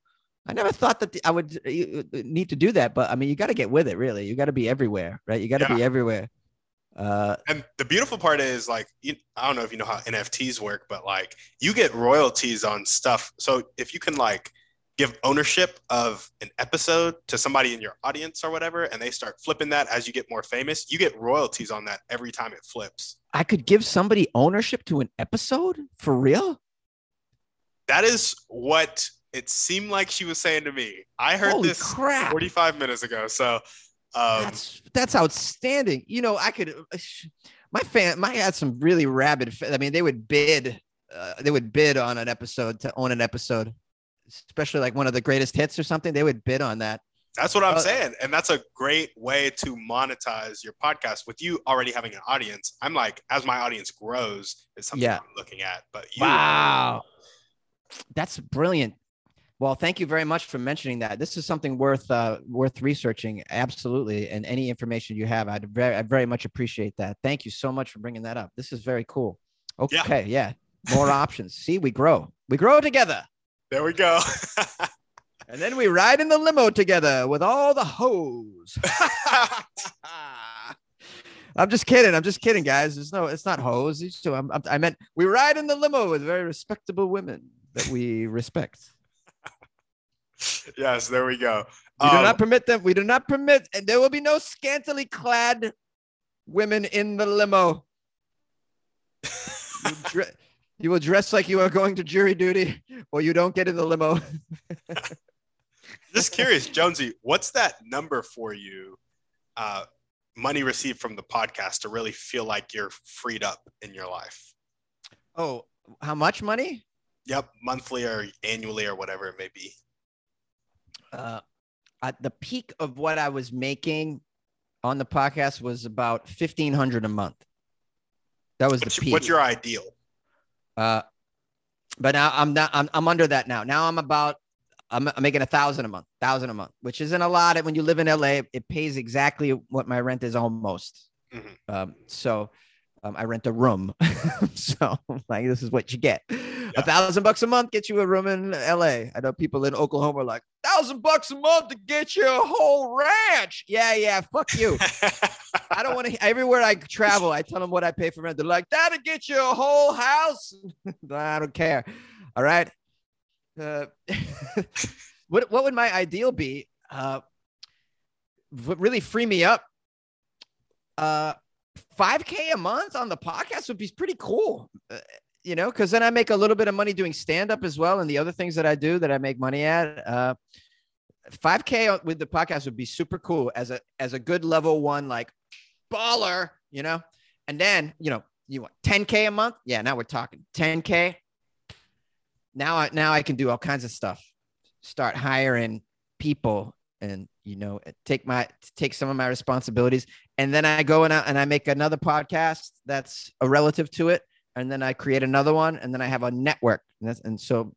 I never thought that I would uh, uh, need to do that, but I mean, you got to get with it. Really, you got to be everywhere, right? You got to be everywhere. Uh, And the beautiful part is like, you, I don't know if you know how NFTs work, but like, you get royalties on stuff. So if you can like give ownership of an episode to somebody in your audience or whatever, and they start flipping that as you get more famous, you get royalties on that every time it flips. I could give somebody ownership to an episode for real. That is what it seemed like she was saying to me. I heard Holy this crap! 45 minutes ago. So, um, that's that's outstanding. You know, I could. uh, My fan, my had some really rabid. I mean, they would bid. Uh, they would bid on an episode to own an episode, especially like one of the greatest hits or something. They would bid on that. That's what I'm Uh, saying. And that's a great way to monetize your podcast with you already having an audience. I'm like, as my audience grows, is something Yeah. I'm looking at. But you, Wow, that's brilliant. Well, thank you very much for mentioning that. This is something worth uh, worth researching. Absolutely, and any information you have, I'd very, I very much appreciate that. Thank you so much for bringing that up. This is very cool. Okay, yeah, more options. See, we grow, we grow together. there we go. And then we ride in the limo together with all the hoes. I'm just kidding. I'm just kidding, guys. There's no, it's not hoes. It's so I'm- I meant we ride in the limo with very respectable women that we respect. Yes, there we go. We do Um, not permit them. We do not permit, and there will be no scantily clad women in the limo. You, dre- you will dress like you are going to jury duty, or you don't get in the limo. Just curious, Jonesy, what's that number for you? Uh, money received from the podcast to really feel like you're freed up in your life. Oh, how much money? Yep, monthly or annually or whatever it may be. Uh, at the peak of what I was making on the podcast was about fifteen hundred a month. That was What's, the peak. what's your ideal? uh, but now I'm not. I'm, I'm under that now. Now I'm about. I'm, I'm making a thousand a month, thousand a month, which isn't a lot. When you live in LA, it pays exactly what my rent is almost. Mhm. Um, so um, I rent a room. so like this is what you get. A thousand bucks a month gets you a room in LA. I know people in Oklahoma are like, thousand bucks a month to get you a whole ranch. Yeah, yeah, fuck you. I don't want to. Everywhere I travel, I tell them what I pay for rent. They're like, that'll get you a whole house. I don't care. All right. Uh, what what would my ideal be? Uh, really free me up? Uh, 5k a month on the podcast would be pretty cool. Uh, you know, because then I make a little bit of money doing stand up as well, and the other things that I do that I make money at. Uh, 5k with the podcast would be super cool as a as a good level one like baller, you know. And then you know you want 10k a month. Yeah, now we're talking 10k. Now I now I can do all kinds of stuff. Start hiring people and you know take my take some of my responsibilities and then i go and I, and I make another podcast that's a relative to it. And then i create another one. And then i have a network. And and so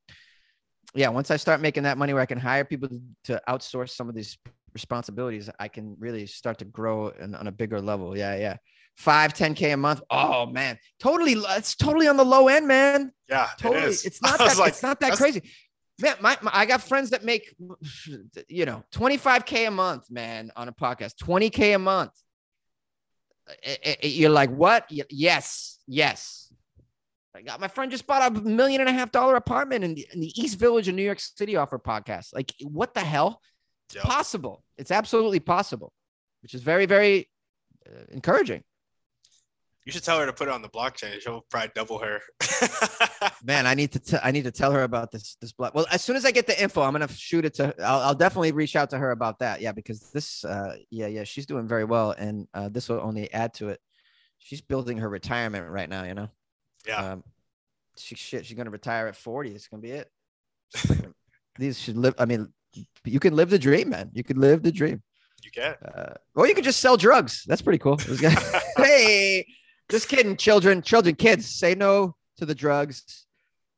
yeah once i start making that money where i can hire people to outsource some of these responsibilities i can really start to grow in, on a bigger level. Yeah yeah. 5 10k a month. Oh man. Totally it's totally on the low end man. Yeah, totally. it is. it's not that like, it's not that crazy. Man my, my i got friends that make you know 25k a month man on a podcast. 20k a month I- I- I- you're like what yes yes I got my friend just bought a million and a half dollar apartment in the, in the East Village of New York City off her podcast. Like, what the hell? It's Yep. possible. It's absolutely possible, which is very, very uh, encouraging. You should tell her to put it on the blockchain. She'll probably double her. Man, I need to t- I need to tell her about this this blood. Well, as soon as I get the info, I'm gonna shoot it to. I'll, I'll definitely reach out to her about that. Yeah, because this, uh, yeah, yeah, she's doing very well, and uh, this will only add to it. She's building her retirement right now. You know. yeah. Um, she shit. She's gonna retire at 40. It's gonna be it. These should live. I mean, you can live the dream, man. You could live the dream. you can. Uh, or you could just sell drugs. That's pretty cool. Hey, just kidding, children, children, kids, say no to the drugs.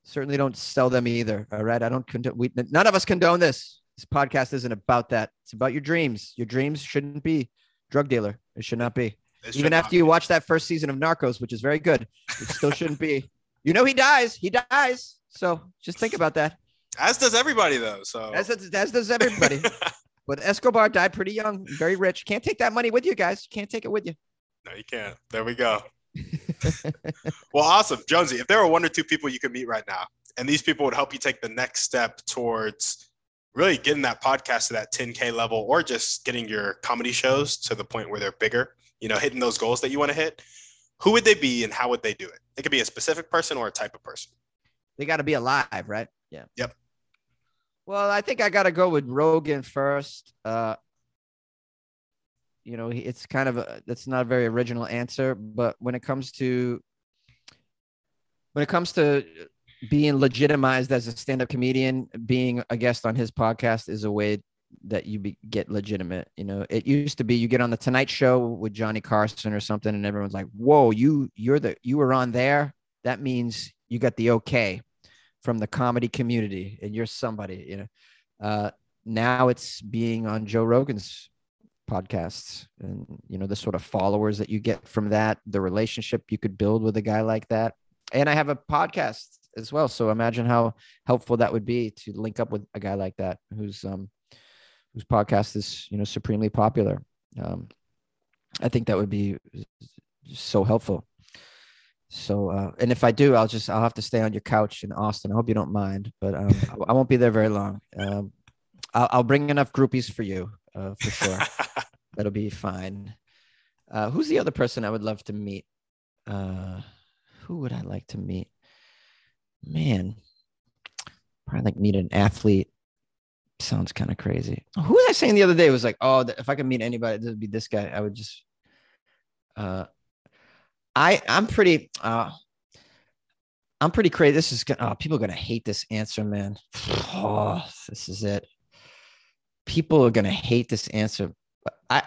Certainly don't sell them either. All right, I don't condone. We none of us condone this. This podcast isn't about that. It's about your dreams. Your dreams shouldn't be drug dealer. It should not be. It Even after you watch that first season of Narcos, which is very good, it still shouldn't be. You know he dies. He dies. So just think about that. As does everybody, though. So As, as does everybody. But Escobar died pretty young, very rich. Can't take that money with you guys. Can't take it with you. no, you can't. There we go. well, awesome, Jonesy. If there were one or two people you could meet right now, and these people would help you take the next step towards really getting that podcast to that 10k level, or just getting your comedy shows to the point where they're bigger, you know, hitting those goals that you want to hit, who would they be, and how would they do it? It could be a specific person or a type of person. They got to be alive, right? Yeah. Yep. Well, I think I got to go with Rogan first. Uh, you know, it's kind of a that's not a very original answer, but when it comes to when it comes to being legitimized as a stand-up comedian, being a guest on his podcast is a way that you be, get legitimate. You know, it used to be you get on the Tonight Show with Johnny Carson or something, and everyone's like, "Whoa, you you're the you were on there. That means you got the okay from the comedy community, and you're somebody." You know, uh, now it's being on Joe Rogan's podcasts, and you know the sort of followers that you get from that, the relationship you could build with a guy like that. And I have a podcast as well, so imagine how helpful that would be to link up with a guy like that who's um whose podcast is you know supremely popular. Um, I think that would be so helpful. So, uh, and if I do, I'll just I'll have to stay on your couch in Austin. I hope you don't mind, but um, I, won't be there very long. Um, I'll, I'll bring enough groupies for you uh, for sure. That'll be fine. Uh, who's the other person I would love to meet? Uh, who would I like to meet? Man, probably like meet an athlete. Sounds kind of crazy. Who was I saying the other day? It was like, oh, if I could meet anybody, this would be this guy. I would just. Uh, I I'm pretty. Uh, I'm pretty crazy. This is gonna. Oh, people are gonna hate this answer, man. Oh, this is it. People are gonna hate this answer. but I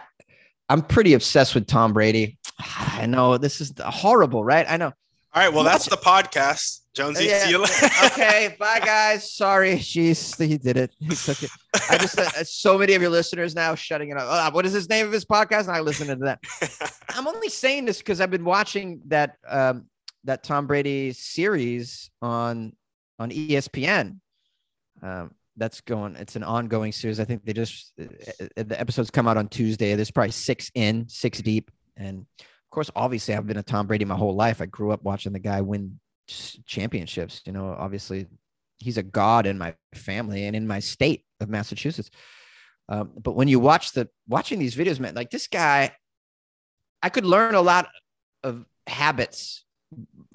I'm pretty obsessed with Tom Brady. I know this is horrible, right? I know. All right, well, that's the podcast, Jonesy. Yeah. See you later. okay, bye, guys. Sorry, she's he did it. He took it. I just uh, so many of your listeners now shutting it up. Oh, what is his name of his podcast? And I listen to that. I'm only saying this because I've been watching that um, that Tom Brady series on on ESPN. Um, that's going. It's an ongoing series. I think they just uh, uh, the episodes come out on Tuesday. There's probably six in, six deep, and of course, obviously, I've been a Tom Brady my whole life. I grew up watching the guy win championships. You know, obviously, he's a god in my family and in my state of Massachusetts. Um, but when you watch the watching these videos, man, like this guy, I could learn a lot of habits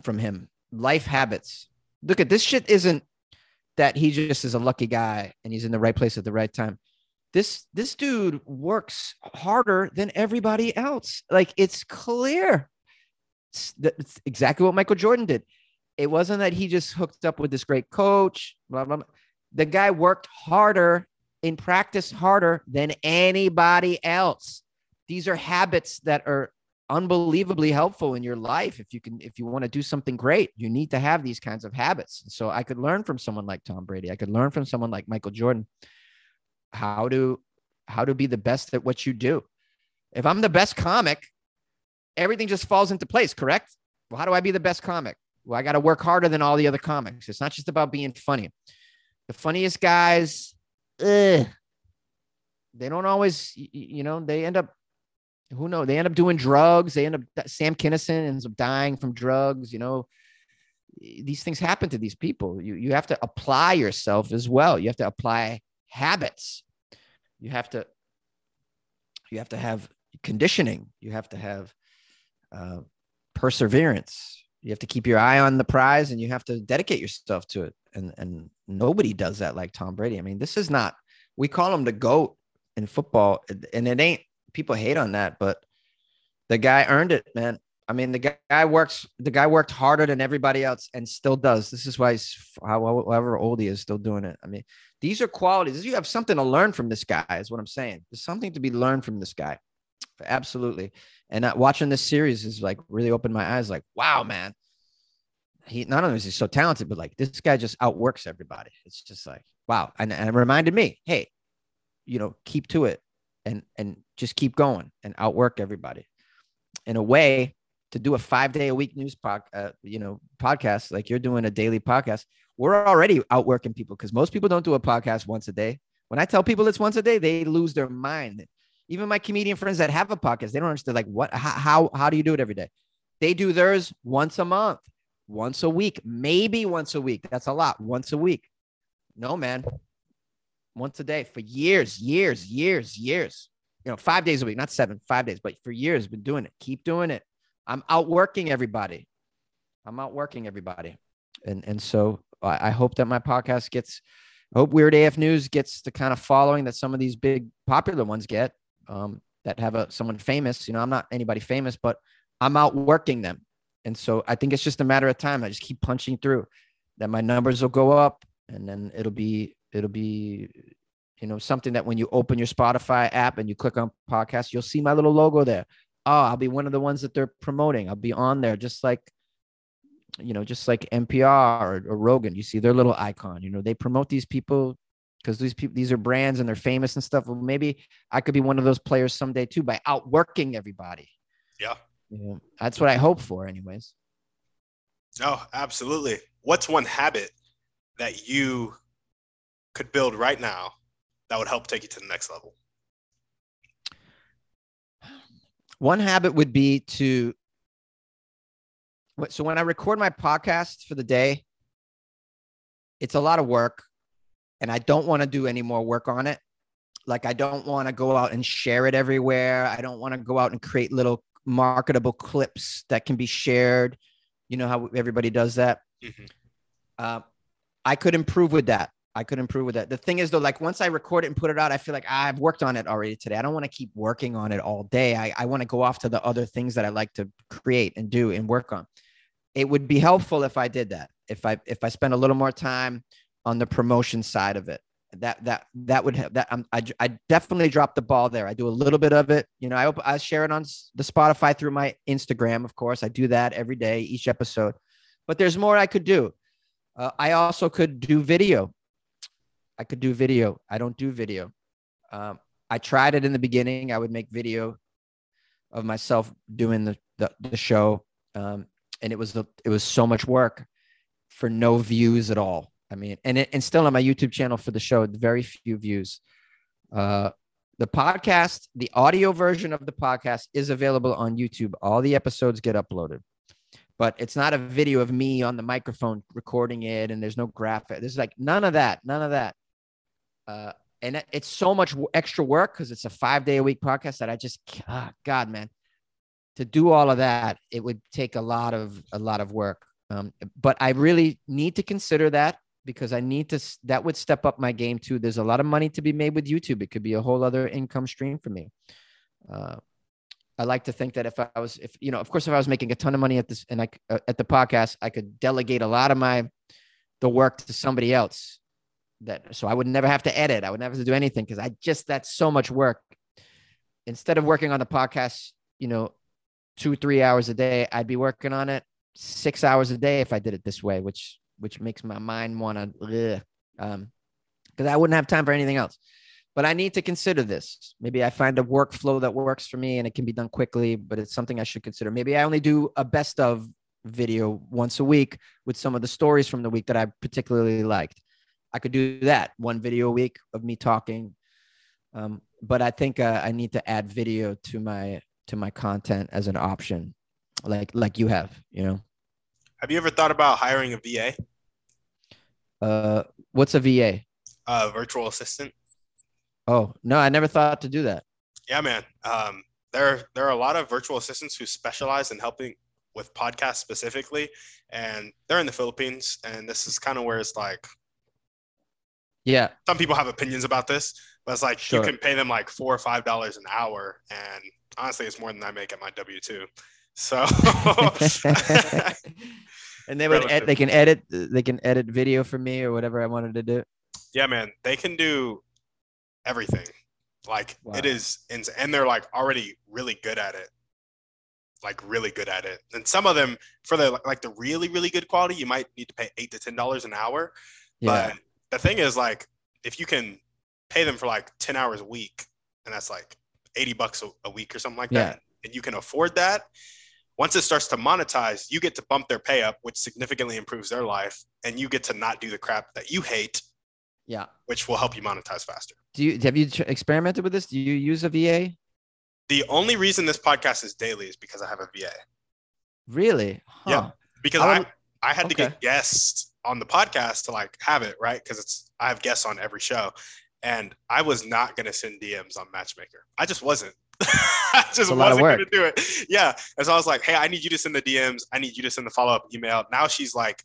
from him, life habits. Look at this shit isn't that he just is a lucky guy and he's in the right place at the right time this this dude works harder than everybody else. Like it's clear. It's, it's exactly what Michael Jordan did. It wasn't that he just hooked up with this great coach. Blah, blah, blah. The guy worked harder in practice harder than anybody else. These are habits that are unbelievably helpful in your life if you can if you want to do something great you need to have these kinds of habits so i could learn from someone like tom brady i could learn from someone like michael jordan how to how to be the best at what you do. If I'm the best comic, everything just falls into place, correct? Well, how do I be the best comic? Well, I got to work harder than all the other comics. It's not just about being funny. The funniest guys, ugh, they don't always, you know, they end up, who knows? They end up doing drugs. They end up, Sam Kinison ends up dying from drugs. You know, these things happen to these people. You, you have to apply yourself as well. You have to apply habits. You have to you have to have conditioning. You have to have uh, perseverance. You have to keep your eye on the prize, and you have to dedicate yourself to it. And and nobody does that like Tom Brady. I mean, this is not. We call him the goat in football, and it ain't. People hate on that, but the guy earned it, man. I mean, the guy works. The guy worked harder than everybody else, and still does. This is why he's however old he is, still doing it. I mean, these are qualities. You have something to learn from this guy, is what I'm saying. There's something to be learned from this guy. Absolutely. And watching this series is like really opened my eyes. Like, wow, man. He not only is he so talented, but like this guy just outworks everybody. It's just like, wow. And, and it reminded me, hey, you know, keep to it and and just keep going and outwork everybody. In a way, to do a five day a week news pod, uh, you know, podcast like you're doing a daily podcast we're already outworking people because most people don't do a podcast once a day. When I tell people it's once a day, they lose their mind. Even my comedian friends that have a podcast, they don't understand like what how how, how do you do it every day? They do theirs once a month, once a week, maybe once a week. That's a lot. Once a week. No, man. Once a day for years, years, years, years. You know, five days a week, not seven, five days, but for years, been doing it. Keep doing it. I'm outworking everybody. I'm outworking everybody. And and so I, hope that my podcast gets, I hope Weird AF News gets the kind of following that some of these big popular ones get um, that have a someone famous. You know, I'm not anybody famous, but I'm outworking them. And so I think it's just a matter of time. I just keep punching through that my numbers will go up and then it'll be, it'll be, you know, something that when you open your Spotify app and you click on podcast, you'll see my little logo there. Oh, I'll be one of the ones that they're promoting. I'll be on there just like you know, just like NPR or, or Rogan, you see their little icon. You know, they promote these people because these people, these are brands and they're famous and stuff. Well, maybe I could be one of those players someday too by outworking everybody. Yeah. You know, that's what I hope for, anyways. No, absolutely. What's one habit that you could build right now that would help take you to the next level? One habit would be to so when I record my podcast for the day, it's a lot of work. and I don't want to do any more work on it. Like I don't want to go out and share it everywhere. I don't want to go out and create little marketable clips that can be shared. You know how everybody does that. Mm-hmm. Uh, I could improve with that. I could improve with that. The thing is, though, like once I record it and put it out, I feel like ah, I've worked on it already today. I don't want to keep working on it all day. I, I want to go off to the other things that I like to create and do and work on. It would be helpful if I did that. If I if I spend a little more time on the promotion side of it, that that that would have that um, I I definitely dropped the ball there. I do a little bit of it. You know, I I share it on the Spotify through my Instagram. Of course, I do that every day, each episode. But there's more I could do. Uh, I also could do video. I could do video. I don't do video. Um, I tried it in the beginning. I would make video of myself doing the the, the show, um, and it was it was so much work for no views at all. I mean, and it, and still on my YouTube channel for the show, very few views. Uh, the podcast, the audio version of the podcast is available on YouTube. All the episodes get uploaded but it's not a video of me on the microphone recording it and there's no graphic. There's like none of that, none of that. Uh, and it's so much extra work because it's a five day a week podcast that I just, oh God, man, to do all of that, it would take a lot of, a lot of work. Um, but I really need to consider that because I need to, that would step up my game too. There's a lot of money to be made with YouTube. It could be a whole other income stream for me. Uh, I like to think that if I was, if you know, of course, if I was making a ton of money at this and I uh, at the podcast, I could delegate a lot of my the work to somebody else. That so I would never have to edit. I would never have to do anything because I just that's so much work. Instead of working on the podcast, you know, two three hours a day, I'd be working on it six hours a day if I did it this way, which which makes my mind want to, um, because I wouldn't have time for anything else but I need to consider this. Maybe I find a workflow that works for me and it can be done quickly, but it's something I should consider. Maybe I only do a best of video once a week with some of the stories from the week that I particularly liked. I could do that one video a week of me talking. Um, but I think uh, I need to add video to my to my content as an option, like like you have. You know. Have you ever thought about hiring a VA? Uh, what's a VA? A virtual assistant. Oh no, I never thought to do that. Yeah, man. Um, there there are a lot of virtual assistants who specialize in helping with podcasts specifically, and they're in the Philippines. And this is kind of where it's like, yeah, some people have opinions about this, but it's like sure. you can pay them like four or five dollars an hour, and honestly, it's more than I make at my W two. So. and they would ed- they can edit they can edit video for me or whatever I wanted to do. Yeah, man, they can do everything. Like wow. it is, and they're like already really good at it. Like really good at it. And some of them, for the like the really really good quality, you might need to pay eight to ten dollars an hour. Yeah. But the thing is, like, if you can pay them for like ten hours a week, and that's like eighty bucks a, a week or something like yeah. that, and you can afford that. Once it starts to monetize, you get to bump their pay up, which significantly improves their life, and you get to not do the crap that you hate yeah. Which will help you monetize faster. Do you have you experimented with this? Do you use a VA? The only reason this podcast is daily is because I have a VA. Really? Huh. Yeah. Because I, I, I had okay. to get guests on the podcast to like have it, right? Because it's I have guests on every show. And I was not gonna send DMs on Matchmaker. I just wasn't. I just wasn't gonna do it. Yeah. And so I was like, hey, I need you to send the DMs. I need you to send the follow-up email. Now she's like,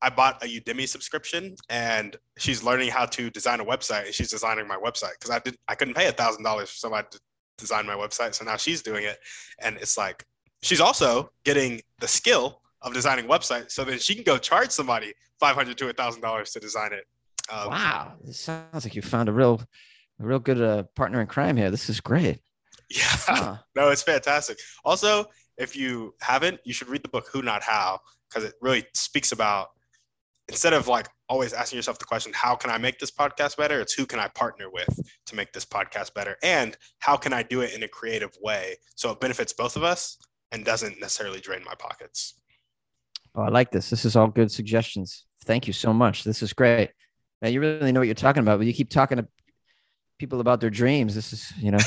I bought a Udemy subscription and she's learning how to design a website and she's designing my website because I did I couldn't pay a thousand dollars for somebody to design my website. So now she's doing it. And it's like she's also getting the skill of designing websites so that she can go charge somebody five hundred to a thousand dollars to design it. Um, wow. It sounds like you found a real a real good uh, partner in crime here. This is great. Yeah. Huh. No, it's fantastic. Also, if you haven't, you should read the book Who Not How because it really speaks about instead of like always asking yourself the question, how can I make this podcast better? It's who can I partner with to make this podcast better? And how can I do it in a creative way so it benefits both of us and doesn't necessarily drain my pockets? Oh, I like this. This is all good suggestions. Thank you so much. This is great. Now you really know what you're talking about, but you keep talking to people about their dreams. This is, you know,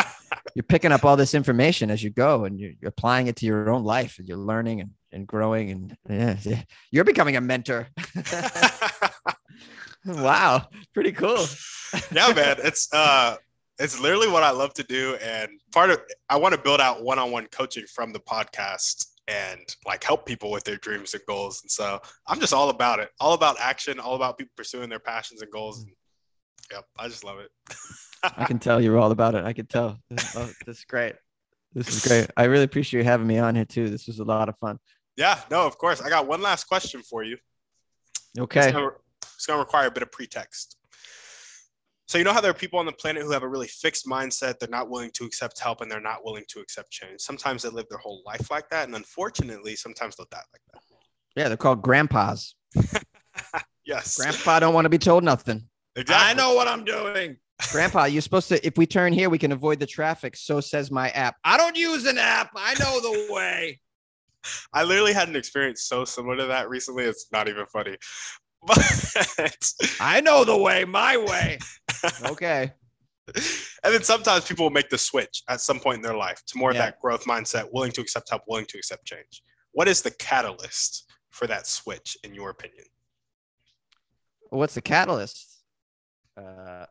you're picking up all this information as you go and you're, you're applying it to your own life and you're learning and and growing and yeah, yeah. you're becoming a mentor wow, pretty cool. yeah, man. It's uh it's literally what I love to do. And part of I want to build out one-on-one coaching from the podcast and like help people with their dreams and goals. And so I'm just all about it. All about action, all about people pursuing their passions and goals. And, yep, I just love it. I can tell you're all about it. I can tell. Oh, this is great. This is great. I really appreciate you having me on here too. This was a lot of fun. Yeah, no, of course. I got one last question for you. Okay. It's gonna, it's gonna require a bit of pretext. So you know how there are people on the planet who have a really fixed mindset, they're not willing to accept help and they're not willing to accept change. Sometimes they live their whole life like that, and unfortunately, sometimes they'll die like that. Yeah, they're called grandpas. yes. Grandpa don't want to be told nothing. Exactly. I know what I'm doing. Grandpa, you're supposed to if we turn here, we can avoid the traffic. So says my app. I don't use an app. I know the way. I literally had an experience so similar to that recently. It's not even funny. But I know the way, my way. okay. And then sometimes people will make the switch at some point in their life to more of that growth mindset, willing to accept help, willing to accept change. What is the catalyst for that switch, in your opinion? What's the catalyst? Uh,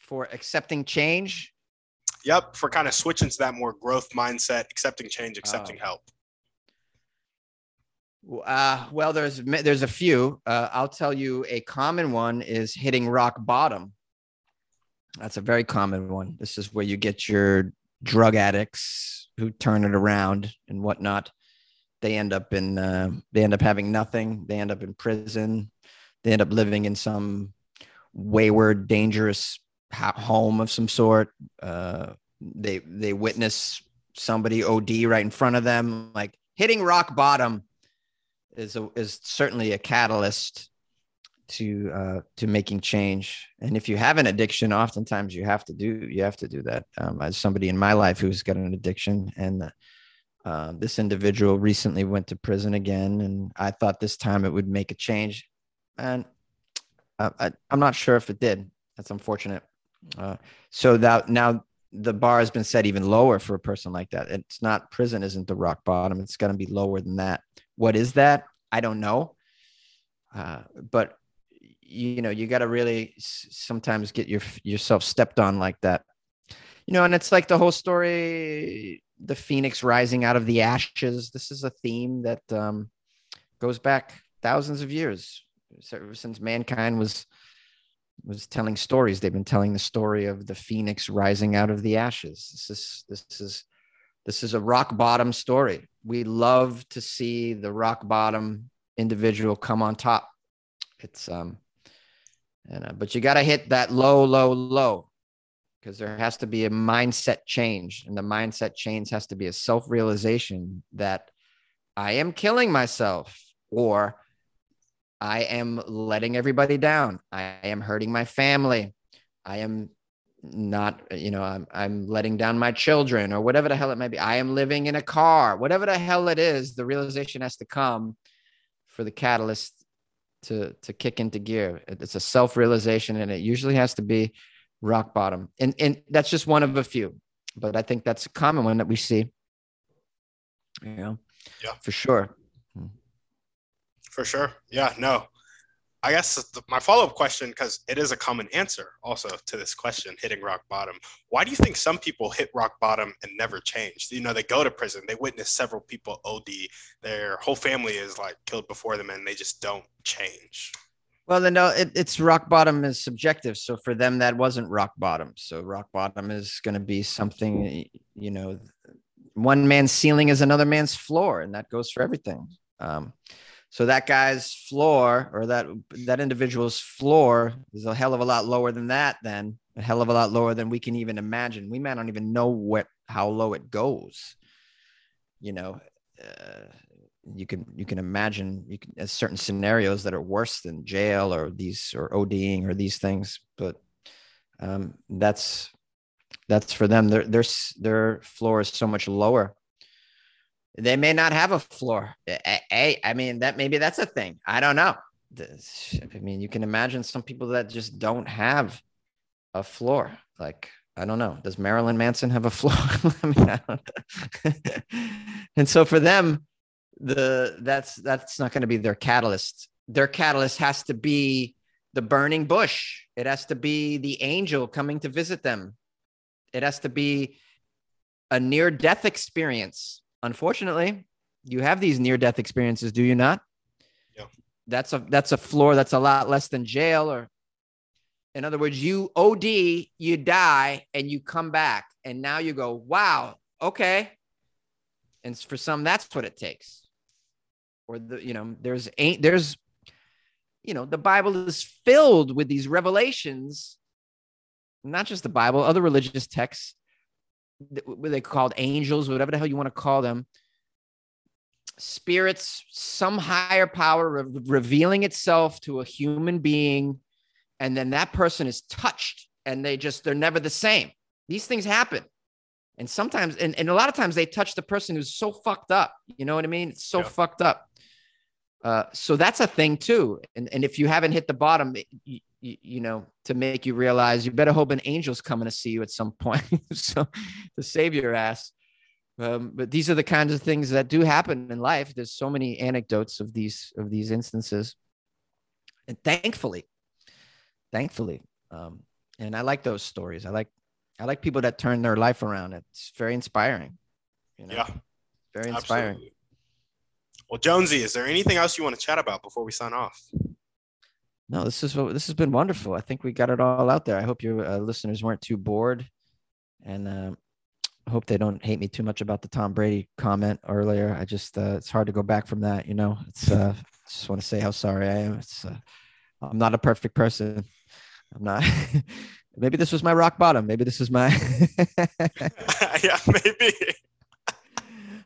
for accepting change. Yep, for kind of switching to that more growth mindset, accepting change, accepting help. Uh, well, there's there's a few. Uh, I'll tell you a common one is hitting rock bottom. That's a very common one. This is where you get your drug addicts who turn it around and whatnot. They end up in uh, they end up having nothing. They end up in prison. They end up living in some wayward, dangerous ho- home of some sort. Uh, they they witness somebody OD right in front of them. Like hitting rock bottom is a, is certainly a catalyst to uh, to making change. And if you have an addiction, oftentimes you have to do you have to do that. Um, as somebody in my life who's got an addiction, and uh, this individual recently went to prison again, and I thought this time it would make a change, and I, I, I'm not sure if it did. That's unfortunate. Uh, so that now the bar has been set even lower for a person like that. It's not prison isn't the rock bottom. It's going to be lower than that. What is that? I don't know. Uh, but you know, you got to really sometimes get your yourself stepped on like that. You know, and it's like the whole story, the phoenix rising out of the ashes. This is a theme that um, goes back thousands of years, ever since mankind was was telling stories. They've been telling the story of the phoenix rising out of the ashes. This is this is this is a rock bottom story. We love to see the rock bottom individual come on top. It's um, and uh, but you got to hit that low, low, low, because there has to be a mindset change, and the mindset change has to be a self realization that I am killing myself, or I am letting everybody down. I am hurting my family. I am not, you know, I'm, I'm letting down my children or whatever the hell it might be. I am living in a car, whatever the hell it is, the realization has to come for the catalyst to, to kick into gear. It's a self-realization and it usually has to be rock bottom. And, and that's just one of a few, but I think that's a common one that we see. You know, Yeah. for sure. For sure. Yeah, no. I guess the, my follow up question, because it is a common answer also to this question, hitting rock bottom. Why do you think some people hit rock bottom and never change? You know, they go to prison, they witness several people OD, their whole family is like killed before them, and they just don't change. Well, then no, it, it's rock bottom is subjective. So for them, that wasn't rock bottom. So rock bottom is going to be something, you know, one man's ceiling is another man's floor, and that goes for everything. Um, so that guy's floor or that that individual's floor is a hell of a lot lower than that. Then a hell of a lot lower than we can even imagine. We might not even know what how low it goes. You know, uh, you can you can imagine you can uh, certain scenarios that are worse than jail or these or ODing or these things, but um, that's that's for them. Their their their floor is so much lower. They may not have a floor. A- a- I mean, that maybe that's a thing. I don't know. I mean, you can imagine some people that just don't have a floor. Like I don't know. Does Marilyn Manson have a floor? I mean, I don't- and so for them, the that's that's not going to be their catalyst their catalyst has to be the burning bush. It has to be the angel coming to visit them. It has to be a near death experience. Unfortunately, you have these near death experiences, do you not? Yeah. That's a that's a floor that's a lot less than jail or in other words, you OD, you die and you come back and now you go, "Wow, okay." And for some that's what it takes. Or the you know, there's ain't there's you know, the Bible is filled with these revelations, not just the Bible, other religious texts, what they called angels, whatever the hell you want to call them, spirits, some higher power re- revealing itself to a human being, and then that person is touched and they just, they're never the same. These things happen. And sometimes, and, and a lot of times they touch the person who's so fucked up. You know what I mean? It's so yeah. fucked up. Uh, so that's a thing too. And, and if you haven't hit the bottom, you, you, you, know, to make you realize you better hope an angel's coming to see you at some point. so to save your ass. Um, but these are the kinds of things that do happen in life. There's so many anecdotes of these of these instances, and thankfully, thankfully, um, and I like those stories. I like I like people that turn their life around. It's very inspiring. You know? Yeah, very inspiring. Absolutely. Well, Jonesy, is there anything else you want to chat about before we sign off? No, this is this has been wonderful. I think we got it all out there. I hope your uh, listeners weren't too bored, and uh, hope they don't hate me too much about the Tom Brady comment earlier. I just uh, it's hard to go back from that. You know, it's uh, just want to say how sorry I am. It's uh, I'm not a perfect person. I'm not. maybe this was my rock bottom. Maybe this is my. yeah, maybe.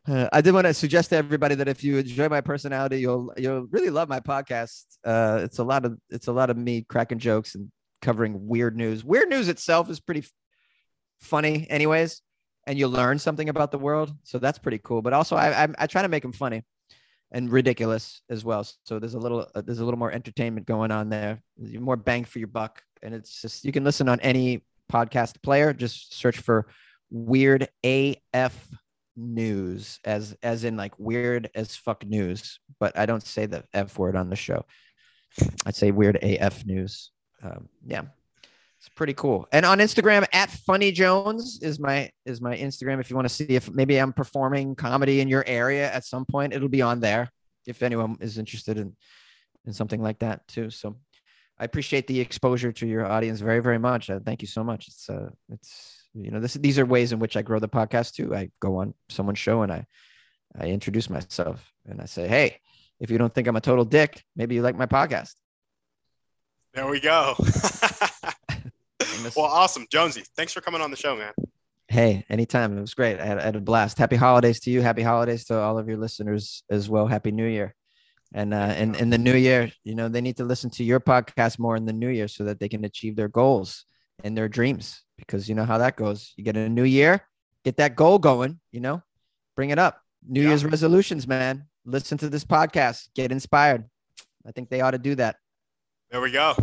Uh, I did want to suggest to everybody that if you enjoy my personality, you'll you'll really love my podcast. Uh, it's a lot of it's a lot of me cracking jokes and covering weird news. Weird news itself is pretty f- funny, anyways, and you learn something about the world, so that's pretty cool. But also, I I, I try to make them funny and ridiculous as well. So there's a little uh, there's a little more entertainment going on there, more bang for your buck, and it's just you can listen on any podcast player. Just search for Weird AF news as as in like weird as fuck news but i don't say the f word on the show. I'd say weird af news. Um, yeah. It's pretty cool. And on instagram at funny jones is my is my instagram. If you want to see if maybe i'm performing comedy in your area at some point it'll be on there if anyone is interested in in something like that too. So i appreciate the exposure to your audience very very much. Uh, thank you so much. It's uh it's you know this these are ways in which i grow the podcast too. I go on someone's show and i i introduce myself and i say hey if you don't think i'm a total dick maybe you like my podcast. There we go. Well awesome. Jonesy thanks for coming on the show man. Hey anytime. It was great. I had, I had, a blast. Happy holidays to you. Happy holidays to all of your listeners as well. Happy new year. And uh and in the new year you know they need to listen to your podcast more in the new year so that they can achieve their goals and their dreams because you know how that goes. You get a new year, get that goal going, you know, bring it up. New yeah. Year's resolutions, man. Listen to this podcast, get inspired. I think they ought to do that. There we go.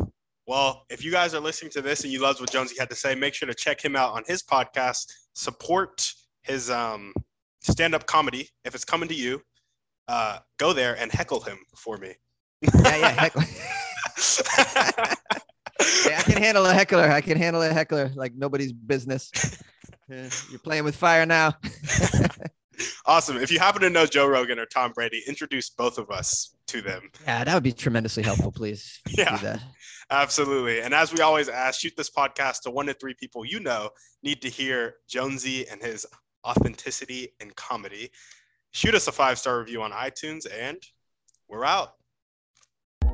Well, if you guys are listening to this and you loved what Jonesy had to say, make sure to check him out on his podcast. Support his um, stand-up comedy. If it's coming to you, uh, go there and heckle him for me. Yeah, yeah, heckle. I can handle a heckler. I can handle a heckler like nobody's business. You're playing with fire now. awesome. If you happen to know Joe Rogan or Tom Brady, introduce both of us to them. Yeah, that would be tremendously helpful, please. yeah. Absolutely. And as we always ask, shoot this podcast to one to three people you know need to hear Jonesy and his authenticity and comedy. Shoot us a five star review on iTunes, and we're out.